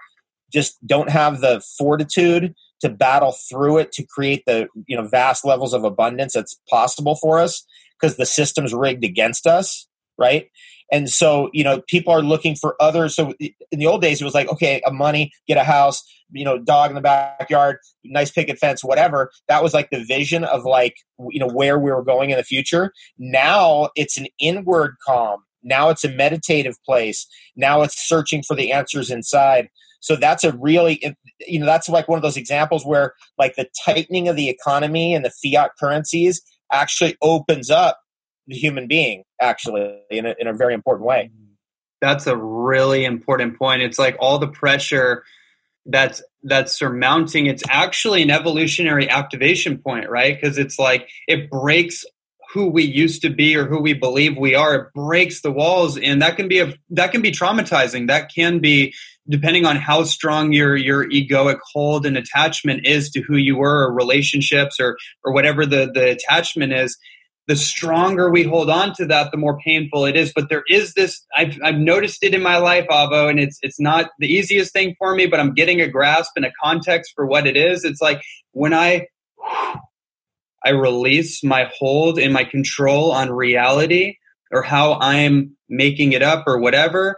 just don't have the fortitude to battle through it to create the you know vast levels of abundance that's possible for us because the system's rigged against us, right? And so, you know, people are looking for other. So in the old days, it was like, okay, a money, get a house, you know, dog in the backyard, nice picket fence, whatever. That was like the vision of like, you know, where we were going in the future. Now it's an inward calm. Now it's a meditative place. Now it's searching for the answers inside. So that's a really, you know, that's like one of those examples where like the tightening of the economy and the fiat currencies actually opens up the human being actually in a, in a very important way. That's a really important point. It's like all the pressure that's that's surmounting it's actually an evolutionary activation point right? Because it's like it breaks who we used to be or who we believe we are. It breaks the walls and that can be a that can be traumatizing. That can be depending on how strong your your egoic hold and attachment is to who you were or relationships or or whatever the the attachment is the stronger we hold on to that the more painful it is but there is this i've, I've noticed it in my life avo and it's it's not the easiest thing for me but i'm getting a grasp and a context for what it is it's like when i i release my hold and my control on reality or how i'm making it up or whatever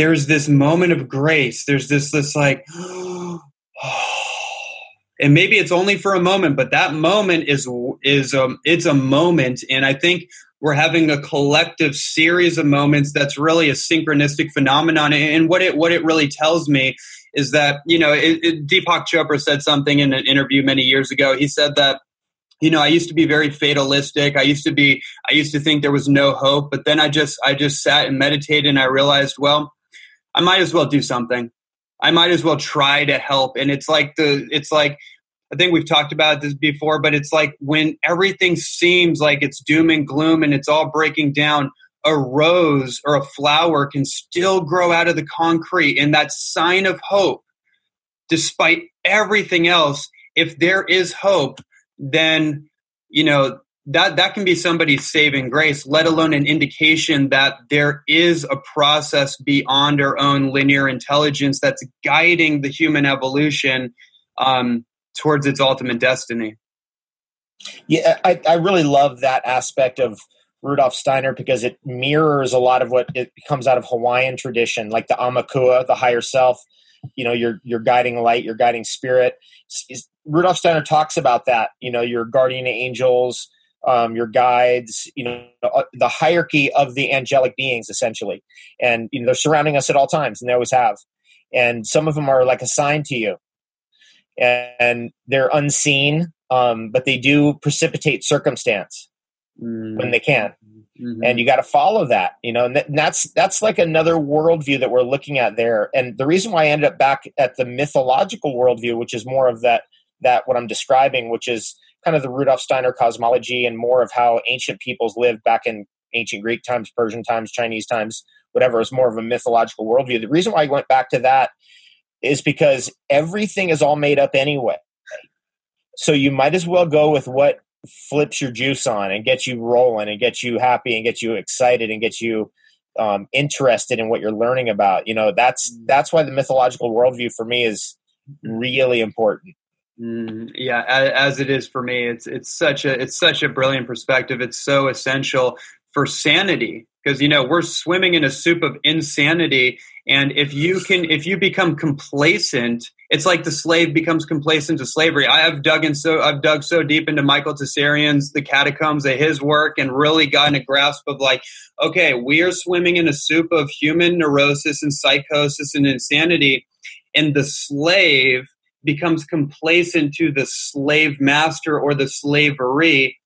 there's this moment of grace. There's this this like oh, and maybe it's only for a moment, but that moment is is um it's a moment. And I think we're having a collective series of moments that's really a synchronistic phenomenon. And what it what it really tells me is that you know it, it, Deepak Chopra said something in an interview many years ago. He said that you know i used to be very fatalistic. I used to be i used to think there was no hope. But then i just i just sat and meditated and i realized well I might as well do something. I might as well try to help. And it's like the it's like I think we've talked about this before, but it's like when everything seems like it's doom and gloom and it's all breaking down, a rose or a flower can still grow out of the concrete. And that sign of hope, despite everything else, if there is hope, then, you know, that that can be somebody's saving grace let alone an indication that there is a process beyond our own linear intelligence that's guiding the human evolution um, towards its ultimate destiny. Yeah I, I really love that aspect of rudolf steiner because it mirrors a lot of what it comes out of hawaiian tradition like the Aumakua, the higher self you know your your guiding light your guiding spirit. Rudolf steiner talks about that you know your guardian angels um, your guides, you know, uh, the hierarchy of the angelic beings, essentially. And, you know, they're surrounding us at all times, and they always have. And some of them are like assigned to you, and they're unseen, um, but they do precipitate circumstance mm. when they can. Mm-hmm. And you got to follow that, you know, and, th- and that's that's like another worldview that we're looking at there. And the reason why I ended up back at the mythological worldview, which is more of that that what I'm describing, which is kind of the Rudolf Steiner cosmology and more of how ancient peoples lived back in ancient Greek times, Persian times, Chinese times, whatever. It's more of a mythological worldview. The reason why I went back to that is because everything is all made up anyway. So you might as well go with what flips your juice on and gets you rolling and gets you happy and gets you excited and gets you um, interested in what you're learning about. You know, that's that's why the mythological worldview for me is really important. Mm, yeah, as, as, it is for me, it's it's such a it's such a brilliant perspective. It's so essential for sanity because you know we're swimming in a soup of insanity, and if you can if you become complacent, it's like the slave becomes complacent to slavery. I have dug in so I've dug so deep into Michael Tsarion's the catacombs of his work and really gotten a grasp of like, okay, we are swimming in a soup of human neurosis and psychosis and insanity, and the slave becomes complacent to the slave master or the slavery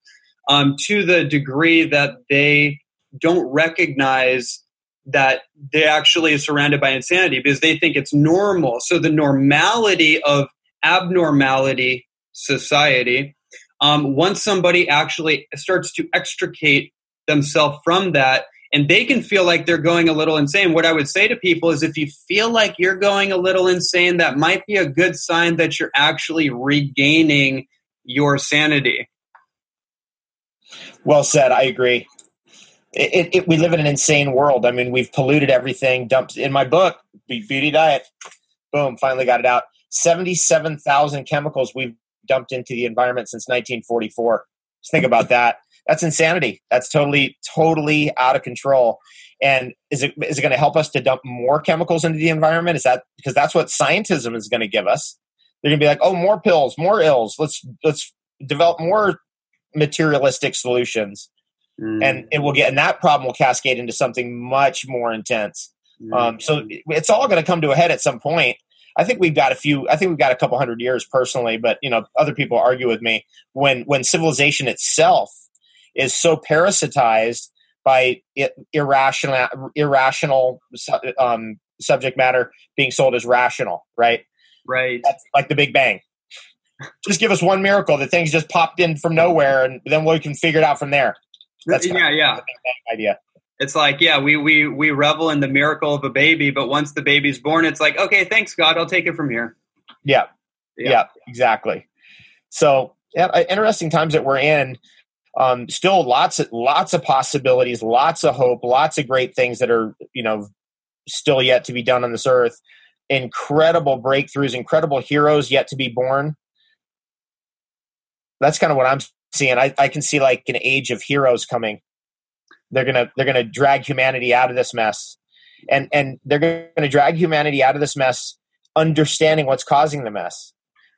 um, to the degree that they don't recognize that they actually are surrounded by insanity because they think it's normal. So the normality of abnormality society, um, once somebody actually starts to extricate themselves from that, and they can feel like they're going a little insane. What I would say to people is if you feel like you're going a little insane, that might be a good sign that you're actually regaining your sanity. Well said. I agree. It, it, it, we live in an insane world. I mean, we've polluted everything. Dumped in my book, Beauty Diet. Boom, finally got it out. Seventy-seven thousand chemicals we've dumped into the environment since 1944. Just think about that that's insanity. That's totally, totally out of control. And is it is it going to help us to dump more chemicals into the environment? Is that because that's what scientism is going to give us? They're going to be like, oh, more pills, more ills. Let's let's develop more materialistic solutions, mm. and it will get and that problem will cascade into something much more intense. Mm. Um, so it's all going to come to a head at some point. I think we've got a few. I think we've got a couple hundred years personally, but you know, other people argue with me when when civilization itself is so parasitized by irrational irrational um, subject matter being sold as rational, right? Right. That's like the Big Bang. just give us one miracle that things just popped in from nowhere, and then we can figure it out from there. That's yeah, yeah. Idea. It's like, yeah, we we we revel in the miracle of a baby, but once the baby's born, it's like, okay, thanks God, I'll take it from here. Yeah, yeah, yeah exactly. So, yeah, interesting times that we're in. Um, still, lots of lots of possibilities, lots of hope, lots of great things that are you know still yet to be done on this earth. Incredible breakthroughs, incredible heroes yet to be born. That's kind of what I'm seeing. I, I can see like an age of heroes coming. They're gonna they're gonna drag humanity out of this mess, and and they're gonna drag humanity out of this mess, understanding what's causing the mess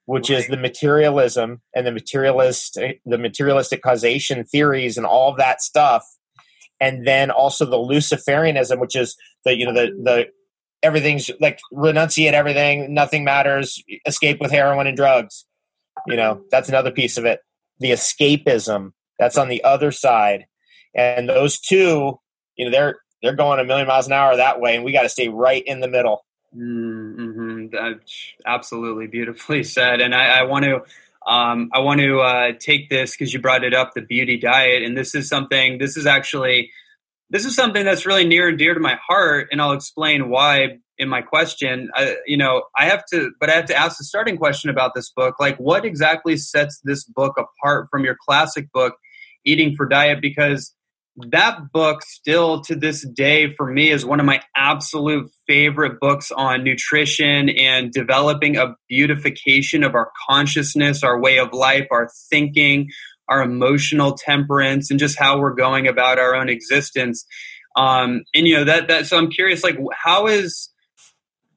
which right. is the materialism and the materialist the materialistic causation theories and all that stuff and then also the luciferianism which is the you know the the everything's like renunciate everything nothing matters escape with heroin and drugs you know that's another piece of it the escapism that's on the other side and those two you know they're they're going a million miles an hour that way and we got to stay right in the middle Mm-hmm. Absolutely beautifully said. And I, I want to um, I want to uh, take this because you brought it up, the beauty diet, and this is something. This is actually this is something that's really near and dear to my heart, and I'll explain why in my question. I, you know, I have to, but I have to ask the starting question about this book. Like, what exactly sets this book apart from your classic book, Eating for Diet? Because that book still to this day for me is one of my absolute favorite books on nutrition and developing a beautification of our consciousness our way of life our thinking our emotional temperance and just how we're going about our own existence. Um, and you know that that so i'm curious like how is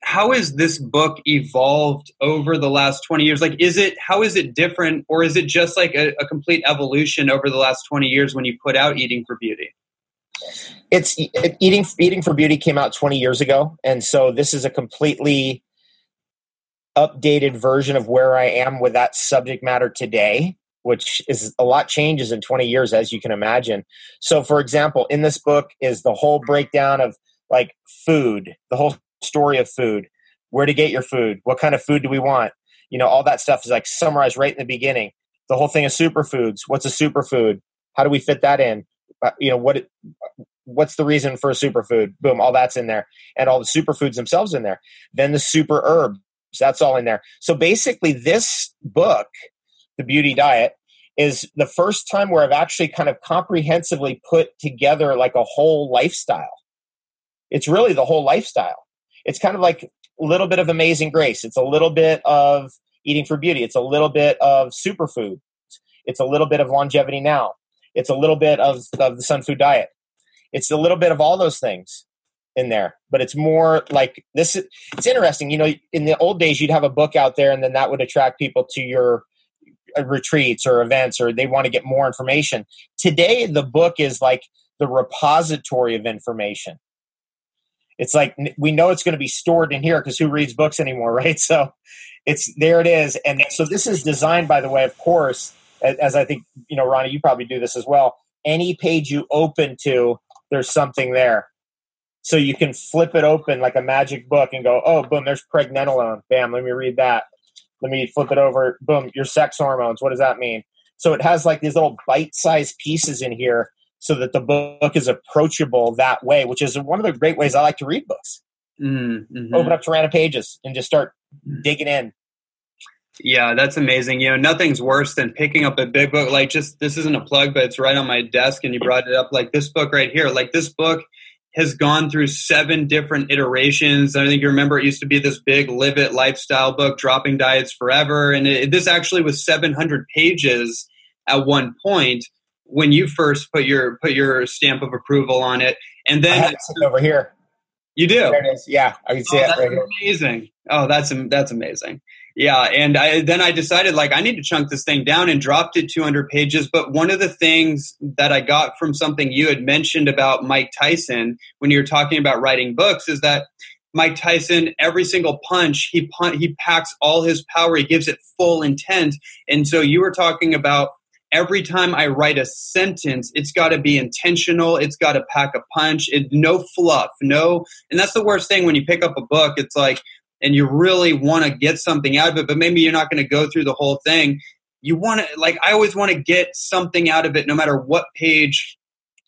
how has this book evolved over the last 20 years? Like is it how is it different or is it just like a, a complete evolution over the last 20 years when you put out eating for beauty? It's it, eating eating for beauty came out 20 years ago and so this is a completely updated version of where i am with that subject matter today which is a lot changes in 20 years as you can imagine. So for example in this book is the whole breakdown of like food the whole story of food, where to get your food, what kind of food do we want, you know, all that stuff is like summarized right in the beginning. The whole thing of superfoods. What's a superfood? How do we fit that in? Uh, you know, what what's the reason for a superfood? Boom, all that's in there, and all the superfoods themselves in there. Then the super herbs, that's all in there. So basically, this book, The Beauty Diet, is the first time where I've actually kind of comprehensively put together like a whole lifestyle. It's really the whole lifestyle it's kind of like a little bit of amazing grace. It's a little bit of eating for beauty. It's a little bit of superfood. It's a little bit of longevity now. It's a little bit of, of the Sun Food diet. It's a little bit of all those things in there, but it's more like this. It's interesting. You know, in the old days, you'd have a book out there and then that would attract people to your uh, retreats or events or they want to get more information. Today, the book is like the repository of information it's like we know it's going to be stored in here because who reads books anymore, right? So it's there it is. And so this is designed, by the way, of course, as I think, you know, Ronnie, you probably do this as well. Any page you open to, there's something there. So you can flip it open like a magic book and go, oh, boom, there's pregnenolone. Bam, let me read that. Let me flip it over. Boom, your sex hormones. What does that mean? So it has like these little bite sized pieces in here so that the book is approachable that way, which is one of the great ways I like to read books. Mm-hmm. Open up to random pages and just start digging in. Yeah, that's amazing. You know, nothing's worse than picking up a big book. Like, just this isn't a plug, but it's right on my desk, and you brought it up. Like this book right here. Like this book has gone through seven different iterations. I think you remember it used to be this big Live It lifestyle book, Dropping Diets Forever, and it, this actually was 700 pages at one point when you first put your put your stamp of approval on it, and then I have over here. You do. There it is. Yeah, I can see oh, it that's right amazing. Here. Oh, that's that's amazing. Yeah, and I then I decided like I need to chunk this thing down and dropped it 200 pages. But one of the things that I got from something you had mentioned about Mike Tyson when you were talking about writing books is that Mike Tyson, every single punch he pun- he packs all his power. He gives it full intent. And so you were talking about every time I write a sentence, it's got to be intentional. It's got to pack a punch. It, no fluff, no. And that's the worst thing when you pick up a book. It's like, and you really want to get something out of it, but maybe you're not going to go through the whole thing. You want to, like, I always want to get something out of it, no matter what page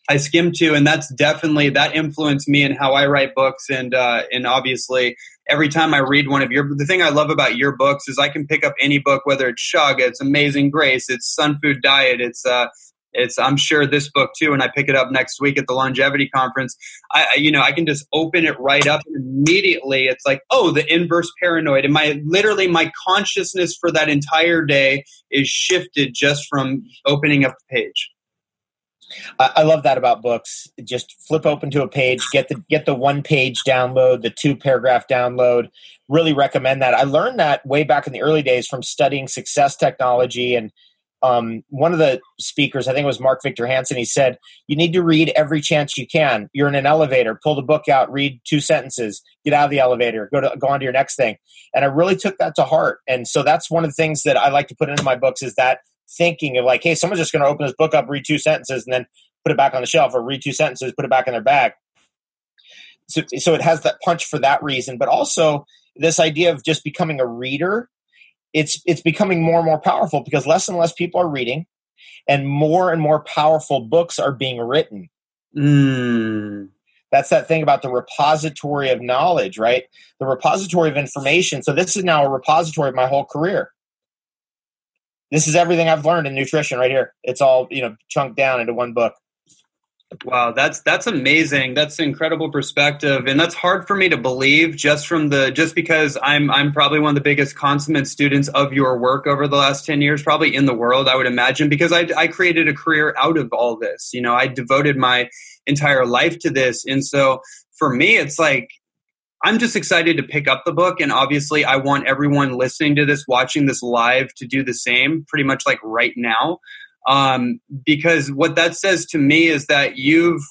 I skim to, and that's definitely that influenced me in how I write books, and uh, and obviously every time I read one of your the thing I love about your books is I can pick up any book, whether it's Shug, it's Amazing Grace, it's Sun Food Diet, it's uh, it's I'm sure this book too, and I pick it up next week at the longevity conference. I you know I can just open it right up and immediately it's like oh the inverse paranoid, and my literally my consciousness for that entire day is shifted just from opening up the page. I love that about books. Just flip open to a page, get the get the one page download, the two paragraph download. Really recommend that. I learned that way back in the early days from studying success technology and um, one of the speakers, I think it was Mark Victor Hansen, he said, You need to read every chance you can. You're in an elevator, pull the book out, read two sentences, get out of the elevator, go to go on to your next thing. And I really took that to heart. And so that's one of the things that I like to put into my books is that thinking of like, hey, someone's just gonna open this book up, read two sentences, and then put it back on the shelf, or read two sentences, put it back in their bag. So, so it has that punch for that reason, but also this idea of just becoming a reader it's it's becoming more and more powerful because less and less people are reading and more and more powerful books are being written mm. that's that thing about the repository of knowledge right the repository of information so this is now a repository of my whole career this is everything i've learned in nutrition right here it's all you know chunked down into one book Wow, that's that's amazing. That's incredible perspective, and that's hard for me to believe just from the just because I'm I'm probably one of the biggest consummate students of your work over the last ten years, probably in the world. I would imagine because I I created a career out of all this. You know, I devoted my entire life to this, and so for me, it's like I'm just excited to pick up the book, and obviously, I want everyone listening to this, watching this live, to do the same, pretty much like right now. Um, because what that says to me is that you've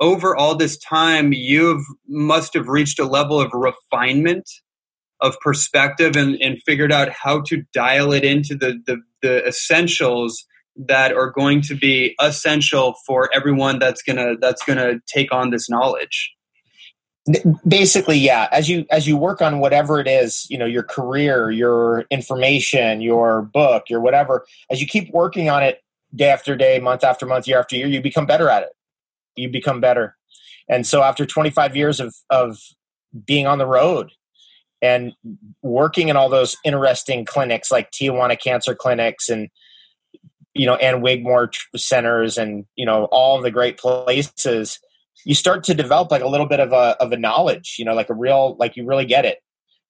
over all this time you've must have reached a level of refinement of perspective and, and figured out how to dial it into the, the, the essentials that are going to be essential for everyone that's gonna that's gonna take on this knowledge basically yeah as you as you work on whatever it is you know your career your information your book your whatever as you keep working on it day after day month after month year after year you become better at it. You become better. And so after 25 years of of being on the road and working in all those interesting clinics like Tijuana cancer clinics and you know and Wigmore centers and you know all the great places you start to develop like a little bit of a of a knowledge, you know, like a real like you really get it,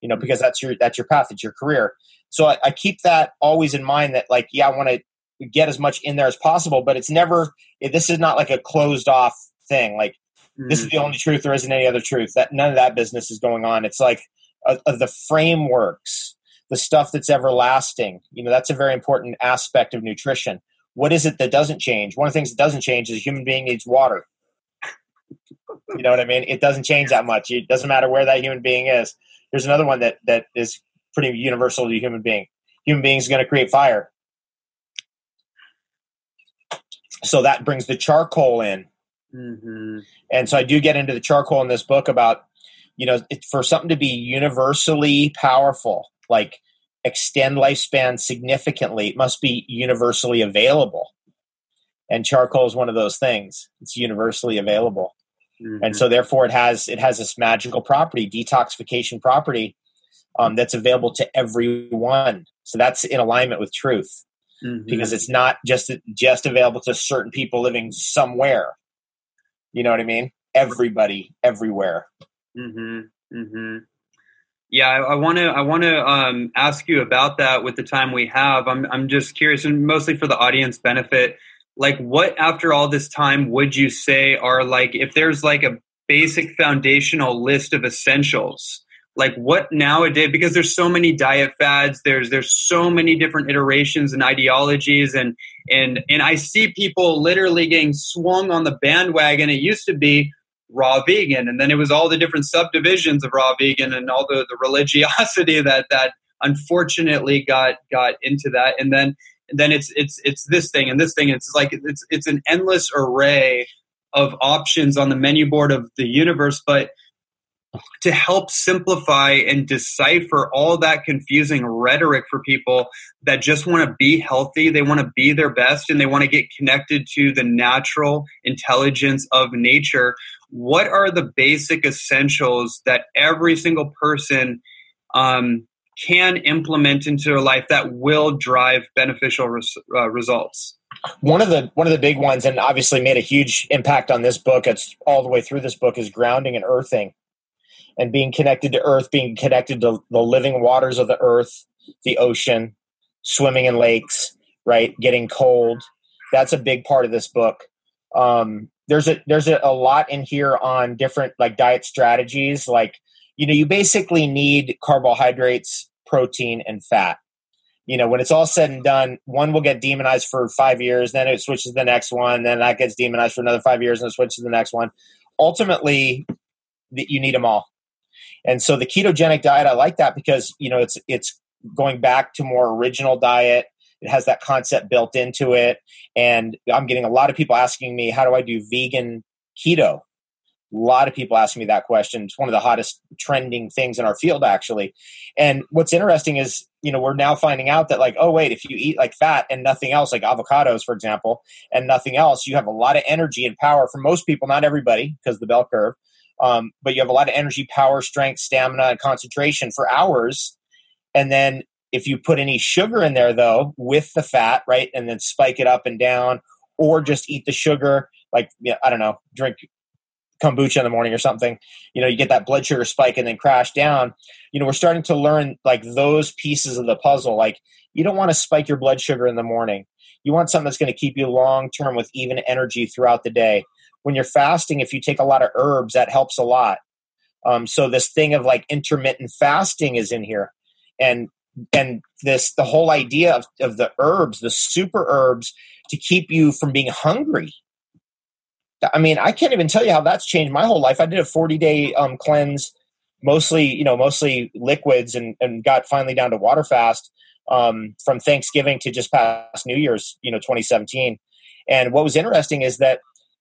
you know, because that's your that's your path, it's your career. So I, I keep that always in mind that like yeah, I want to get as much in there as possible, but it's never this is not like a closed off thing. Like mm-hmm. this is the mm-hmm. only truth. There isn't any other truth. That none of that business is going on. It's like uh, the frameworks, the stuff that's everlasting. You know, that's a very important aspect of nutrition. What is it that doesn't change? One of the things that doesn't change is a human being needs water. You know what I mean? It doesn't change that much. It doesn't matter where that human being is. There's another one that that is pretty universal to human being. Human beings going to create fire. So that brings the charcoal in. Mm-hmm. And so I do get into the charcoal in this book about, you know, it, for something to be universally powerful, like extend lifespan significantly, it must be universally available. And charcoal is one of those things. It's universally available. Mm-hmm. And so therefore it has it has this magical property, detoxification property um, that's available to everyone. So that's in alignment with truth. Mm-hmm. Because it's not just just available to certain people living somewhere. You know what I mean? Everybody, everywhere. Mm-hmm. Mm-hmm. Yeah, I want to I want to um, ask you about that with the time we have. I'm I'm just curious, and mostly for the audience benefit like what after all this time would you say are like if there's like a basic foundational list of essentials like what nowadays because there's so many diet fads there's there's so many different iterations and ideologies and and and i see people literally getting swung on the bandwagon. It used to be raw vegan and then it was all the different subdivisions of raw vegan and all the, the religiosity that that unfortunately got got into that. And then then it's it's it's this thing and this thing. It's like it's it's an endless array of options on the menu board of the universe. But to help simplify and decipher all that confusing rhetoric for people that just want to be healthy, they want to be their best, and they want to get connected to the natural intelligence of nature. What are the basic essentials that every single person um, can implement into their life that will drive beneficial res- uh, results? One of the one of the big ones, and obviously made a huge impact on this book. It's all the way through this book is grounding and earthing and being connected to earth, being connected to the living waters of the earth, the ocean, swimming in lakes, right? Getting cold. That's a big part of this book. Um, there's a there's a, a lot in here on different like diet strategies. Like, you know, you basically need carbohydrates, protein, and fat. You know, when it's all said and done, one will get demonized for five years, then it switches to the next one, then that gets demonized for another five years, and it switches to the next one. Ultimately, you need them all and so the ketogenic diet, I like that because you know it's it's going back to more original diet. It has that concept built into it, and I'm getting a lot of people asking me, "How do I do vegan keto?" A lot of people ask me that question. It's one of the hottest trending things in our field, actually. And what's interesting is, you know, we're now finding out that, like, oh, wait, if you eat like fat and nothing else, like avocados, for example, and nothing else, you have a lot of energy and power for most people, not everybody, because the bell curve. Um, but you have a lot of energy, power, strength, stamina, and concentration for hours. And then if you put any sugar in there, though, with the fat, right, and then spike it up and down, or just eat the sugar, like, you know, I don't know, drink kombucha in the morning or something, you know, you get that blood sugar spike and then crash down. You know, we're starting to learn like those pieces of the puzzle. Like, you don't want to spike your blood sugar in the morning. You want something that's going to keep you long term with even energy throughout the day when you're fasting, if you take a lot of herbs, that helps a lot. Um, so this thing of like intermittent fasting is in here, and and this the whole idea of, of the herbs, the super herbs, to keep you from being hungry. I mean, I can't even tell you how that's changed my whole life. I did a 40 day um, cleanse, mostly you know mostly liquids, and and got finally down to water fast um, from Thanksgiving to just past New Year's, you know, 2017. And what was interesting is that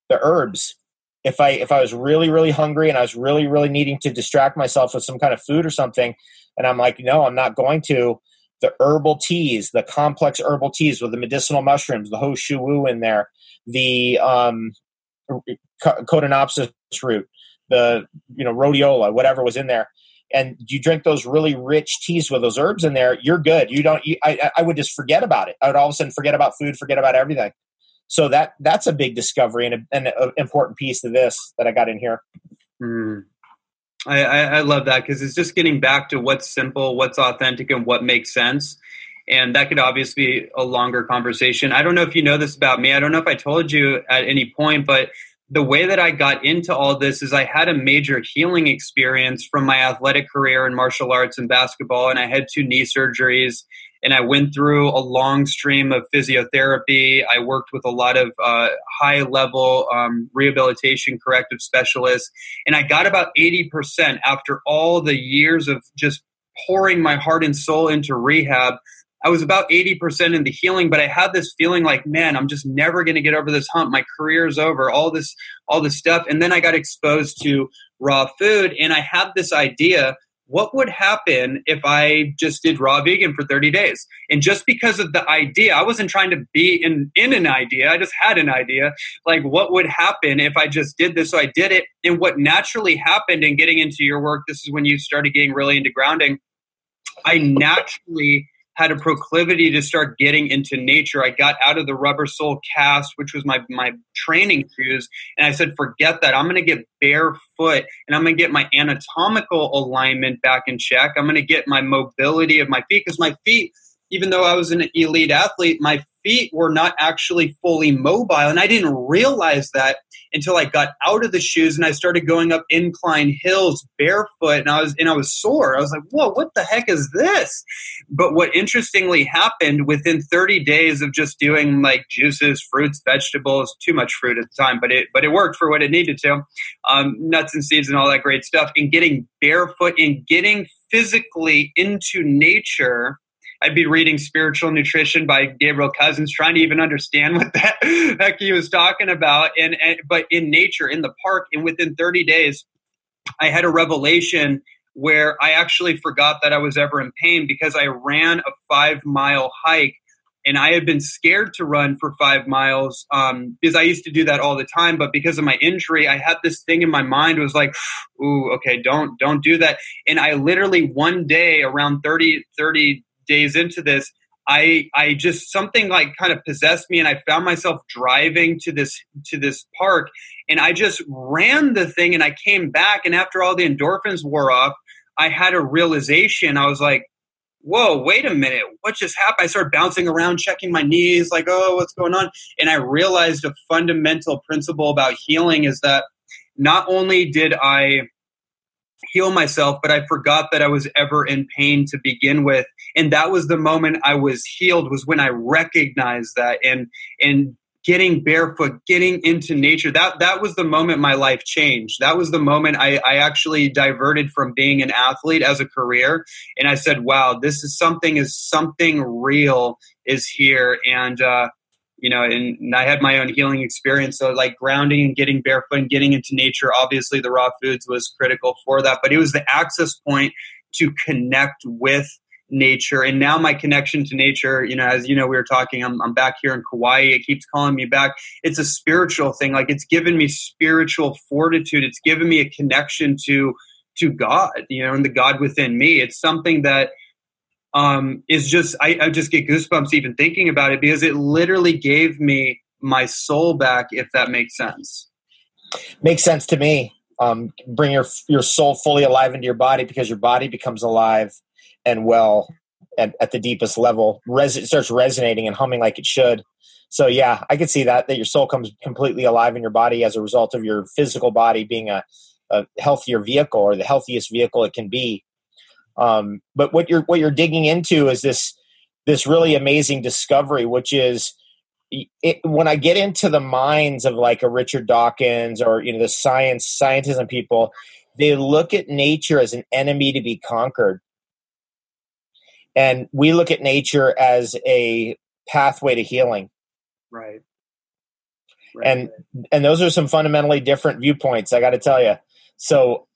the herbs if i if i was really really hungry and i was really really needing to distract myself with some kind of food or something and i'm like no i'm not going to the herbal teas the complex herbal teas with the medicinal mushrooms the ho shou wu in there the um Codonopsis root the you know rhodiola whatever was in there and you drink those really rich teas with those herbs in there you're good you don't you, I, I would just forget about it i would all of a sudden forget about food forget about everything so that that's a big discovery and, an important piece to this that I got in here. Mm. I, I love that because it's just getting back to what's simple, what's authentic, and what makes sense. And that could obviously be a longer conversation. I don't know if you know this about me. I don't know if I told you at any point, but the way that I got into all this is I had a major healing experience from my athletic career in martial arts and basketball, and I had two knee surgeries and I went through a long stream of physiotherapy. I worked with a lot of uh, high level um, rehabilitation corrective specialists, and I got about 80% after all the years of just pouring my heart and soul into rehab. I was about 80% in the healing, but I had this feeling like, man, I'm just never going to get over this hump. My career's over, all this, all this stuff. And then I got exposed to raw food and I had this idea what would happen if I just did raw vegan for 30 days? And just because of the idea, I wasn't trying to be in, in an idea. I just had an idea. Like, what would happen if I just did this? So I did it. And what naturally happened in getting into your work, this is when you started getting really into grounding. I naturally had a proclivity to start getting into nature. I got out of the rubber sole cast, which was my my training shoes, and I said, "Forget that. I'm going to get barefoot, and I'm going to get my anatomical alignment back in check. I'm going to get my mobility of my feet because my feet." Even though I was an elite athlete, my feet were not actually fully mobile. And I didn't realize that until I got out of the shoes and I started going up incline hills barefoot and I was and I was sore. I was like, whoa, what the heck is this? But what interestingly happened within 30 days of just doing like juices, fruits, vegetables, too much fruit at the time, but it but it worked for what it needed to. Um, nuts and seeds and all that great stuff. And getting barefoot and getting physically into nature I'd be reading Spiritual Nutrition by Gabriel Cousens, trying to even understand what that heck he was talking about. And, and but in nature, in the park, and within 30 days, I had a revelation where I actually forgot that I was ever in pain because I ran a five mile hike and I had been scared to run for five miles um, because I used to do that all the time. But because of my injury, I had this thing in my mind was like, "Ooh, okay, don't don't do that." And I literally one day around 30, 30 days into this, I I just something like kind of possessed me, and I found myself driving to this to this park, and I just ran the thing, and I came back, and after all the endorphins wore off, I had a realization. I was like whoa, wait a minute, what just happened? I started bouncing around, checking my knees, like, oh, what's going on? And I realized a fundamental principle about healing is that not only did I heal myself, but I forgot that I was ever in pain to begin with. And that was the moment I was healed, was when I recognized that and and getting barefoot, getting into nature. That that was the moment my life changed. That was the moment I, I actually diverted from being an athlete as a career, and I said, "Wow, this is something. Is something real is here?" And uh, you know, and, and I had my own healing experience. So, like grounding and getting barefoot and getting into nature. Obviously, the raw foods was critical for that, but it was the access point to connect with nature. And now my connection to nature you know as you know we were talking I'm, I'm back here in kauai. It keeps calling me back. It's a spiritual thing. Like it's given me spiritual fortitude. It's given me a connection to to god you know and the god within me. It's something that um is just I, I just get goosebumps even thinking about it because it literally gave me my soul back if that makes sense makes sense to me um, bring your your soul fully alive into your body because your body becomes alive and well at, at the deepest level. Res- it starts resonating and humming like it should. So yeah, I could see that that your soul comes completely alive in your body as a result of your physical body being a, a healthier vehicle or the healthiest vehicle it can be. Um, but what you're what you're digging into is this this really amazing discovery, which is it, when I get into the minds of like a Richard Dawkins or you know the science scientism people, they look at nature as an enemy to be conquered. And we look at nature as a pathway to healing. Right, right. and and those are some fundamentally different viewpoints i got to tell you so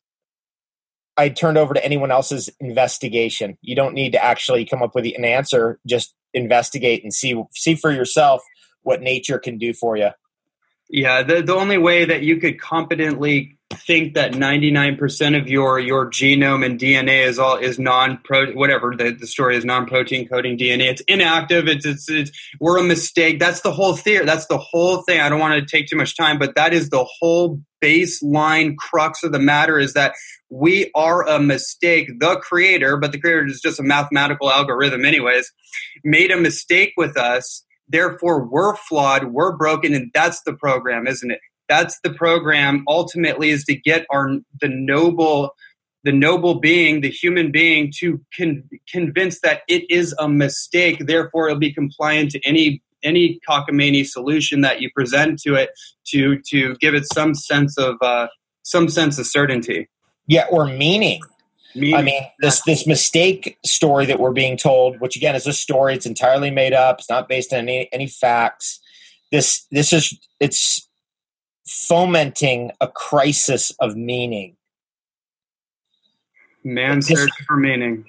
i turned over to anyone else's investigation. You don't need to actually come up with an answer. Just investigate and see see for yourself what nature can do for you. Yeah the, the only way that you could competently think that 99% of your your genome and DNA is all is non pro whatever the, the story is non protein coding DNA. It's inactive. It's, it's it's we're a mistake. That's the whole theory. That's the whole thing. I don't want to take too much time, but that is the whole baseline crux of the matter is that we are a mistake. The creator, but the creator is just a mathematical algorithm, anyways, made a mistake with us. Therefore, we're flawed, we're broken, and that's the program, isn't it? That's the program ultimately is to get our the noble the noble being the human being to con- convince that it is a mistake therefore it'll be compliant to any any cockamamie solution that you present to it to to give it some sense of uh, some sense of certainty yeah or meaning Meaning. I mean, this this mistake story that we're being told, which again is a story, it's entirely made up. It's not based on any any facts. This this is it's fomenting a crisis of meaning. Man search for meaning.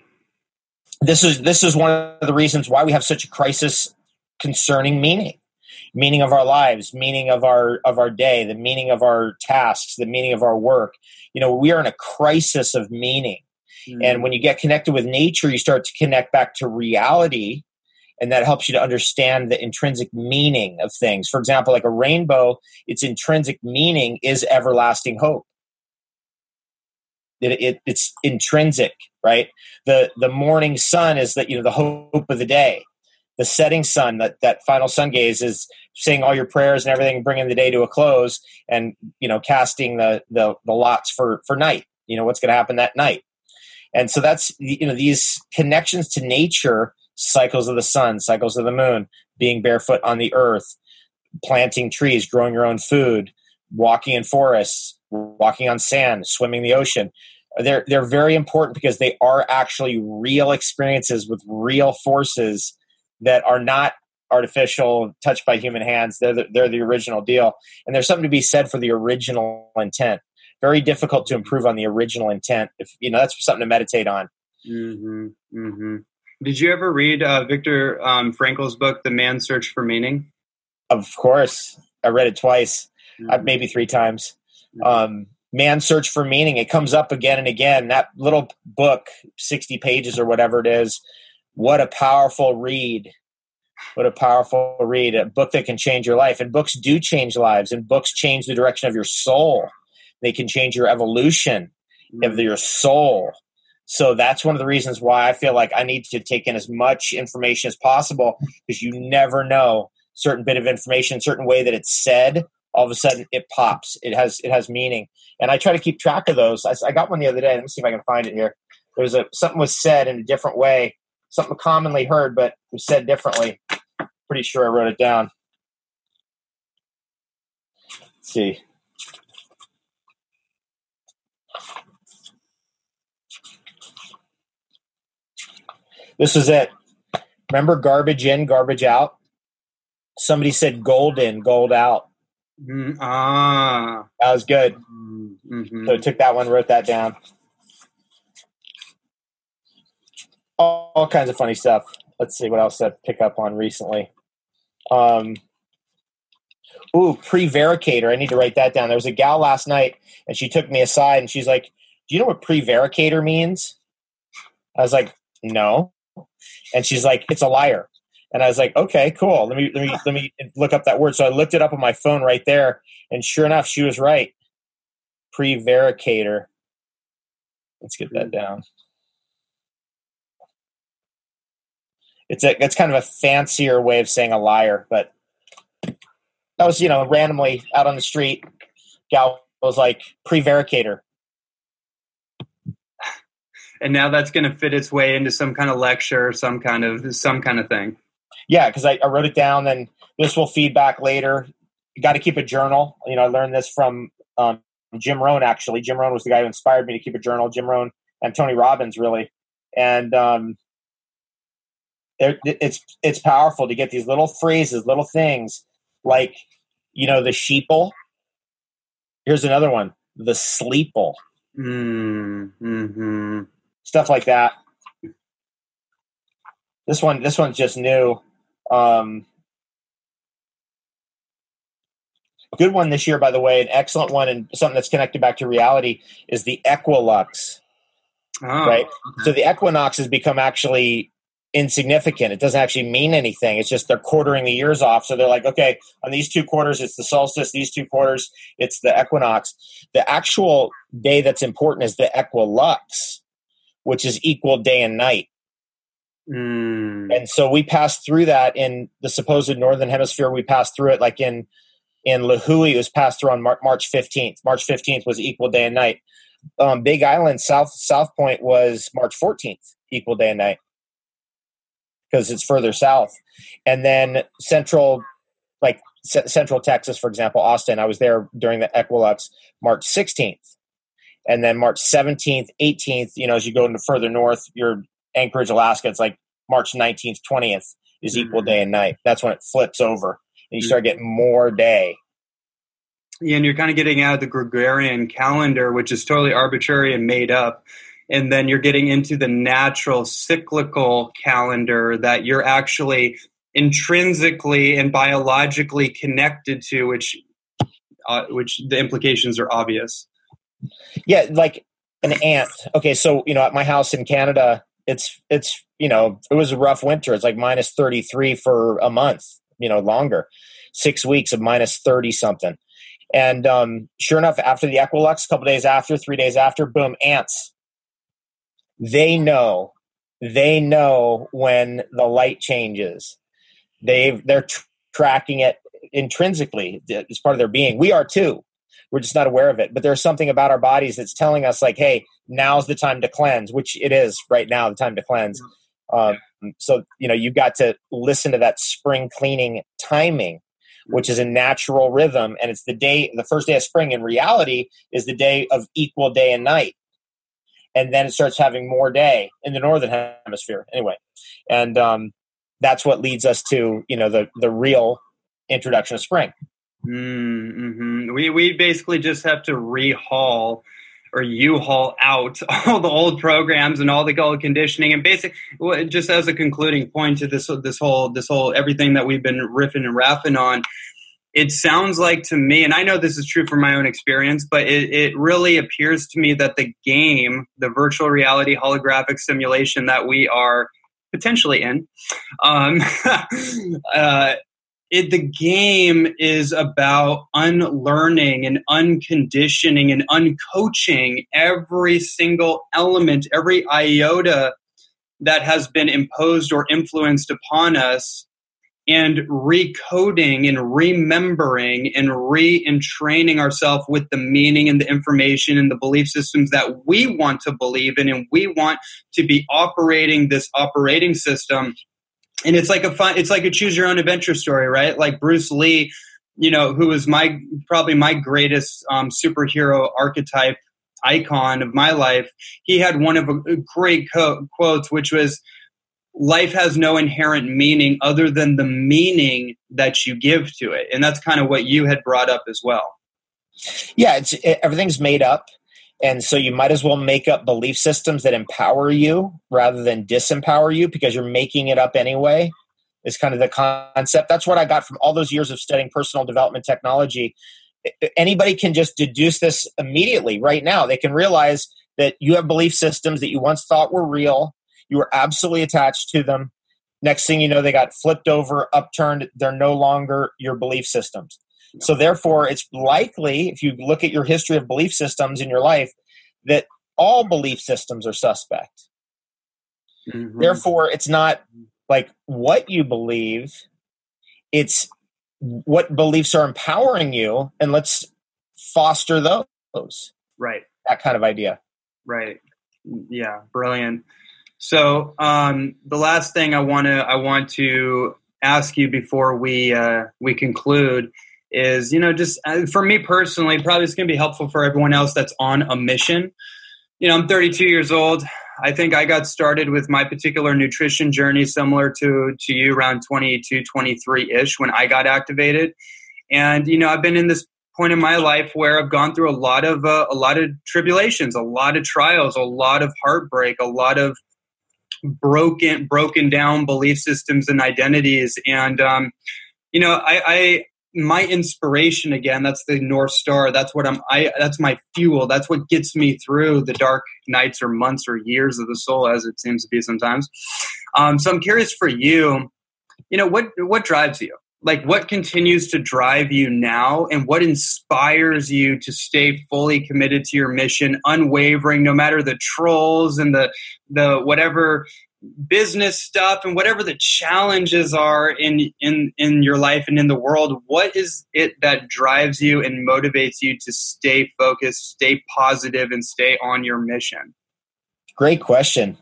This is this is one of the reasons why we have such a crisis concerning meaning. Meaning of our lives, meaning of our of our day, the meaning of our tasks, the meaning of our work. You know, we are in a crisis of meaning. Mm. And when you get connected with nature, you start to connect back to reality and that helps you to understand the intrinsic meaning of things. For example, like a rainbow, its intrinsic meaning is everlasting hope. It, it, it's intrinsic, right? The the morning sun is that you know the hope of the day. The setting sun, that that final sun gaze, is saying all your prayers and everything, bringing the day to a close, and you know casting the the, the lots for for night. You know what's going to happen that night, and so that's you know these connections to nature cycles of the sun, cycles of the moon, being barefoot on the earth, planting trees, growing your own food, walking in forests, walking on sand, swimming the ocean. They're they're very important because they are actually real experiences with real forces that are not artificial, touched by human hands. They're the, they're the original deal, and there's something to be said for the original intent. very difficult to improve on the original intent. If you know, that's something to meditate on. Mm-hmm. Mm-hmm. Did you ever read uh, Viktor um, Frankl's book, The Man's Search for Meaning? Of course, I read it twice, uh, Mm-hmm. maybe three times. Um, Man Search for Meaning. It comes up again and again. That little book, sixty pages or whatever it is. What a powerful read! What a powerful read! A book that can change your life. And books do change lives. And books change the direction of your soul. They can change your evolution of your soul. So that's one of the reasons why I feel like I need to take in as much information as possible because you never know certain bit of information, certain way that it's said. All of a sudden, it pops. It has it has meaning, and I try to keep track of those. I, I got one the other day. Let me see if I can find it here. There was a something was said in a different way, something commonly heard, but was said differently. Pretty sure I wrote it down. Let's see. This is it. Remember garbage in, garbage out? Somebody said gold in, gold out. Mm, ah. That was good. Mm-hmm. So I took that one, wrote that down. All, all kinds of funny stuff. Let's see what else I pick up on recently. Um, ooh, prevaricator. I need to write that down. There was a gal last night, and she took me aside, and she's like, "Do you know what prevaricator means?" I was like, "No," and she's like, "It's a liar." And I was like, "Okay, cool. Let me let me let me look up that word." So I looked it up on my phone right there, and sure enough, she was right. Prevaricator. Let's get that hmm. down. It's a it's kind of a fancier way of saying a liar, but that was you know randomly out on the street. Gal was like prevaricator. And now that's going to fit its way into some kind of lecture, some kind of some kind of thing. Yeah, because I, I wrote it down. and this will feed back later. You got to keep a journal. You know, I learned this from um, Jim Rohn. Actually, Jim Rohn was the guy who inspired me to keep a journal. Jim Rohn and Tony Robbins, really, and um, it, it's it's powerful to get these little phrases, little things like you know the sheeple. Here's another one: the sleeple. Mm, hmm stuff like that. This one, this one's just new. Um, a good one this year, by the way, an excellent one, and something that's connected back to reality is the equilux. Oh, Right. So the equinox has become actually insignificant. It doesn't actually mean anything. It's just they're quartering the years off. So they're like, okay, on these two quarters, it's the solstice. These two quarters, it's the equinox. The actual day that's important is the equilux, which is equal day and night. Mm, And so we passed through that in the supposed northern hemisphere. We passed through it like in in Lahui. It was passed through on Mar- March fifteenth. March fifteenth was equal day and night. Um, Big Island, South South Point was March fourteenth, equal day and night, because it's further south. And then central, like C- Central Texas, for example, Austin. I was there during the equinox, March sixteenth, and then March seventeenth, eighteenth. You know, as you go into further north, you're Anchorage, Alaska. It's like March 19th, 20th is equal Mhm. day and night. That's when it flips over and you start getting more day. yeah, and you're kind of getting out of the Gregorian calendar, which is totally arbitrary and made up. And then you're getting into the natural cyclical calendar that you're actually intrinsically and biologically connected to, which uh, which the implications are obvious. Yeah, like an ant. Okay, so you know, at my house in Canada, it's it's you know, it was a rough winter. It's like minus 33 for a month, you know, longer. 6 weeks of minus 30 something. And um sure enough after the equinox, a couple days after, 3 days after, boom, ants. They know. They know when the light changes. They they're tr- tracking it intrinsically. It's part of their being. We are too. We're just not aware of it. But there's something about our bodies that's telling us, like, hey, now's the time to cleanse, which it is right now, the time to cleanse. Um, so, you know, you've got to listen to that spring cleaning timing, which is a natural rhythm. And it's the day, the first day of spring in reality is the day of equal day and night. And then it starts having more day in the northern hemisphere, anyway. And um, that's what leads us to, you know, the, the real introduction of spring. Mm-hmm. We we basically just have to rehaul or you haul out all the old programs and all the old conditioning and basic just as a concluding point to this this whole this whole everything that we've been riffing and raffing on it sounds like to me and i know this is true from my own experience but it, it really appears to me that the game the virtual reality holographic simulation that we are potentially in um, uh, it, the game is about unlearning and unconditioning and uncoaching every single element, every iota that has been imposed or influenced upon us, and recoding and remembering and re entraining ourselves with the meaning and the information and the belief systems that we want to believe in, and we want to be operating this operating system and it's like a fun it's like a choose your own adventure story right? Like bruce lee you know who was my probably my greatest um, superhero archetype icon of my life he had one of a, great co- quotes which was life has no inherent meaning other than the meaning that you give to it. And that's kind of what you had brought up as well. Yeah it's it, everything's made up and so you might as well make up belief systems that empower you rather than disempower you because you're making it up anyway. Is kind of the concept. That's what I got from all those years of studying personal development technology. Anybody can just deduce this immediately right now. They can realize that you have belief systems that you once thought were real. You were absolutely attached to them. Next thing you know, they got flipped over, upturned. They're no longer your belief systems. So therefore, it's likely, if you look at your history of belief systems in your life, that all belief systems are suspect. Mm-hmm. Therefore, it's not like what you believe, it's what beliefs are empowering you, and let's foster those. Right. That kind of idea. Right. Yeah, brilliant. So um, the last thing I want to I want to ask you before we uh, we conclude is you know just uh, for me personally probably it's going to be helpful for everyone else that's on a mission. You know i'm 32 years old. I think i got started with my particular nutrition journey similar to to you around 22 23ish when i got activated. And you know i've been in this point in my life where i've gone through a lot of uh, a lot of tribulations a lot of trials a lot of heartbreak a lot of broken broken down belief systems and identities. And um, you know I, I my inspiration again that's the north star. That's what i'm i that's my fuel. That's what gets me through the dark nights or months or years of the soul as it seems to be sometimes. Um, so i'm curious for you you know what what drives you? Like what continues to drive you now and what inspires you to stay fully committed to your mission unwavering no matter the trolls and the the whatever business stuff and whatever the challenges are in in in your life and in the world what is it that drives you and motivates you to stay focused stay positive and stay on your mission? Great question.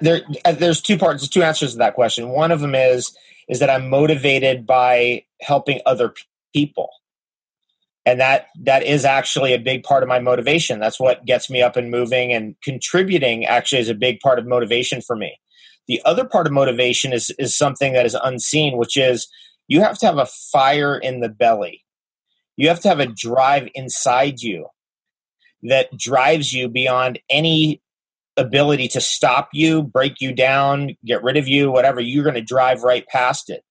There there's two parts two answers to that question. One of them is is that i'm motivated by helping other people and that that is actually a big part of my motivation. That's what gets me up and moving and contributing actually is a big part of motivation for me. The other part of motivation is is something that is unseen which is you have to have a fire in the belly. You have to have a drive inside you that drives you beyond any ability to stop you break you down get rid of you whatever. You're going to drive right past it.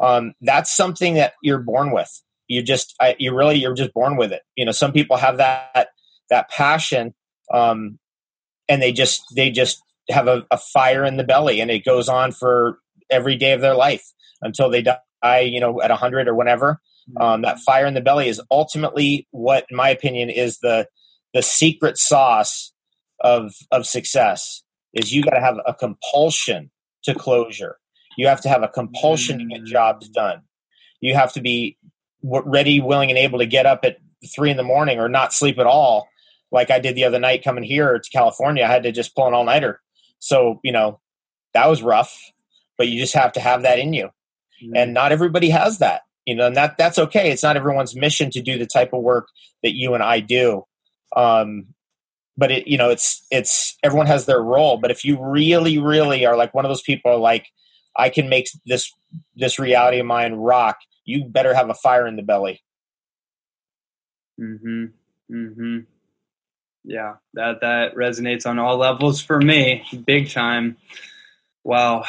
Um, that's something that you're born with you just I, you really you're just born with it you know some people have that that passion um and they just they just have a, a fire in the belly and it goes on for every day of their life until they die you know at 100 or whenever mm-hmm. um, that fire in the belly is ultimately what in my opinion is the the secret sauce of of success is you got to have a compulsion to closure you have to have a compulsion to get mm. jobs done you have to be ready, willing, and able to get up at three in the morning or not sleep at all, like I did the other night coming here to California. I had to just pull an all nighter. So, you know, that was rough, but you just have to have that in you. Mm-hmm. And not everybody has that, you know, and that that's okay. It's not everyone's mission to do the type of work that you and I do. Um, but it, you know, it's, it's, everyone has their role. But if you really, really are like one of those people like, I can make this, this reality of mine rock you better have a fire in the belly. Mhm. Mhm. Yeah, that that resonates on all levels for me, big time. Wow.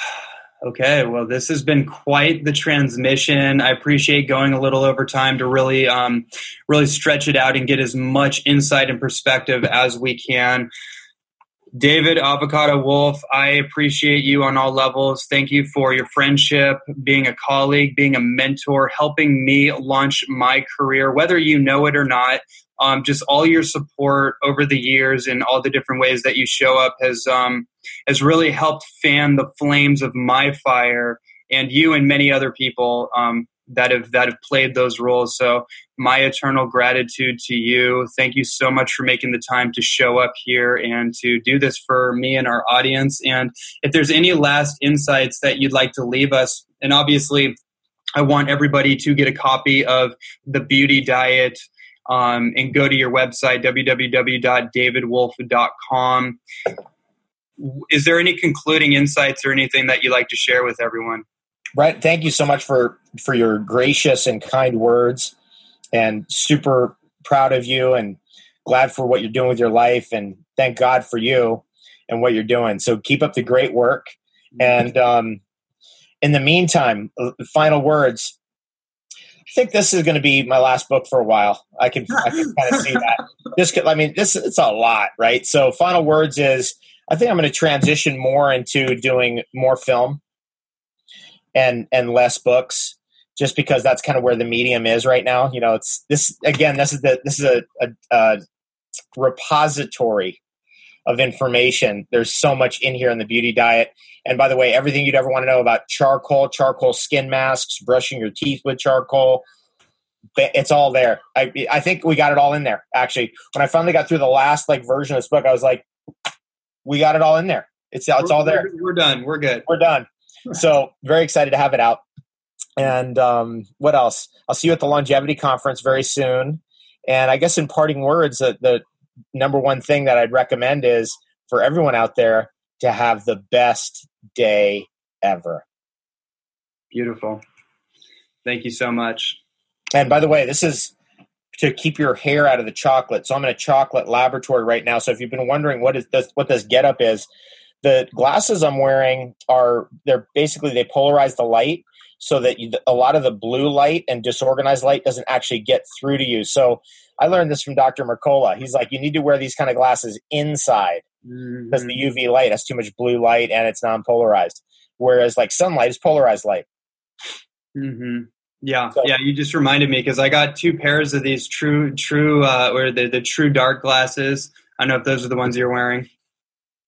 Okay, well, this has been quite the transmission. I appreciate going a little over time to really, um, really stretch it out and get as much insight and perspective as we can. David Avocado Wolfe, I appreciate you on all levels. Thank you for your friendship, being a colleague, being a mentor, helping me launch my career, whether you know it or not. Um, just all your support over the years and all the different ways that you show up has um, has really helped fan the flames of my fire and you and many other people um, that have that have played those roles. So my eternal gratitude to you. Thank you so much for making the time to show up here and to do this for me and our audience. And if there's any last insights that you'd like to leave us, and obviously I want everybody to get a copy of the beauty diet um, and go to your website, www.davidwolfe.com. Is there any concluding insights or anything that you'd like to share with everyone? Brett, thank you so much for, for your gracious and kind words and super proud of you and glad for what you're doing with your life and thank God for you and what you're doing. So keep up the great work. And um, in the meantime, uh, final words. I think this is going to be my last book for a while. I can, I can kind of see that. This, could, I mean, this it's a lot, right? So, final words is I think I'm going to transition more into doing more film and and less books, just because that's kind of where the medium is right now. You know, it's this again. This is the this is a, a, a repository of information. There's so much in here in the beauty diet. And by the way, everything you'd ever want to know about charcoal, charcoal skin masks, brushing your teeth with charcoal, it's all there. I, I think we got it all in there. Actually, when I finally got through the last like version of this book, I was like, we got it all in there. It's it's all there. We're done. We're good. We're done. So very excited to have it out. And um, what else? I'll see you at the longevity conference very soon. And I guess in parting words, the, the number one thing that I'd recommend is for everyone out there to have the best day ever. Beautiful. Thank you so much. And by the way, this is to keep your hair out of the chocolate. So I'm in a chocolate laboratory right now. So if you've been wondering what is this, what this get up is, the glasses I'm wearing are they're basically they polarize the light so that you, a lot of the blue light and disorganized light doesn't actually get through to you. So I learned this from Dr. Mercola. He's like, you need to wear these kind of glasses inside mm-hmm. because the UV light has too much blue light and it's non-polarized. Whereas like sunlight is polarized light. Mm-hmm. Yeah, so, yeah. You just reminded me because I got two pairs of these true, true, uh, or the the TrueDark glasses. I don't know if those are the ones you're wearing.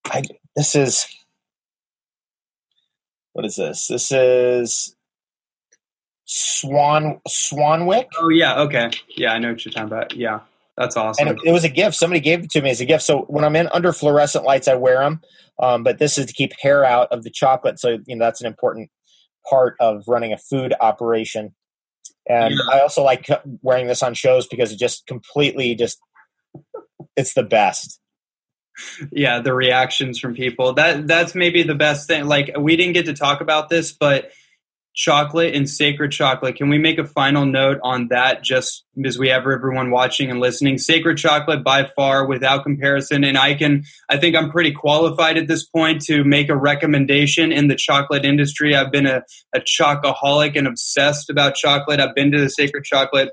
I, this is what is this? This is Swan Swanwick. Oh yeah, okay, yeah, I know what you're talking about. Yeah, that's awesome. And it, it was a gift. Somebody gave it to me as a gift. So when I'm in under fluorescent lights, I wear them. Um, but this is to keep hair out of the chocolate. So you know that's an important part of running a food operation. And yeah. I also like wearing this on shows because it just completely just it's the best. Yeah, the reactions from people. That that's maybe the best thing. Like we didn't get to talk about this, but chocolate and sacred chocolate. Can we make a final note on that just as we have everyone watching and listening? Sacred chocolate by far without comparison. And I can, I think I'm pretty qualified at this point to make a recommendation in the chocolate industry. I've been a, a chocoholic and obsessed about chocolate. I've been to the sacred chocolate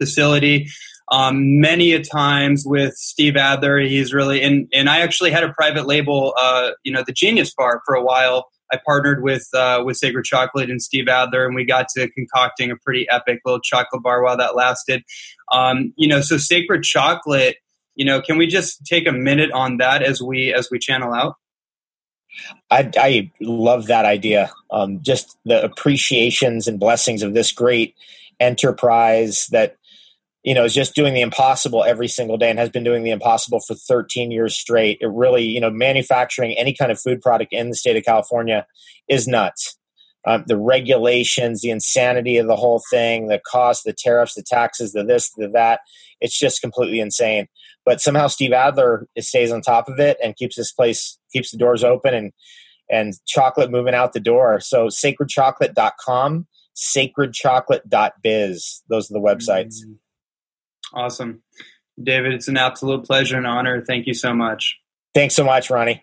facility. Um, many a times with Steve Adler, he's really and and I actually had a private label, uh, you know, the Genius Bar for a while I partnered with uh, with Sacred Chocolate and Steve Adler, and we got to concocting a pretty epic little chocolate bar while that lasted. Um, you know, so Sacred Chocolate. You know, can we just take a minute on that as we as we channel out? I, I love that idea. Um, just the appreciations and blessings of this great enterprise that you know, is just doing the impossible every single day and has been doing the impossible for 13 years straight. It really, you know, manufacturing any kind of food product in the state of California is nuts. Um, the regulations, the insanity of the whole thing, the cost, the tariffs, the taxes, the this, the that, it's just completely insane. But somehow Steve Adler stays on top of it and keeps this place, keeps the doors open and, and chocolate moving out the door. So sacredchocolate.com sacredchocolate.biz. Those are the websites. Mm. Awesome. David, it's an absolute pleasure and honor. Thank you so much. Thanks so much, Ronnie.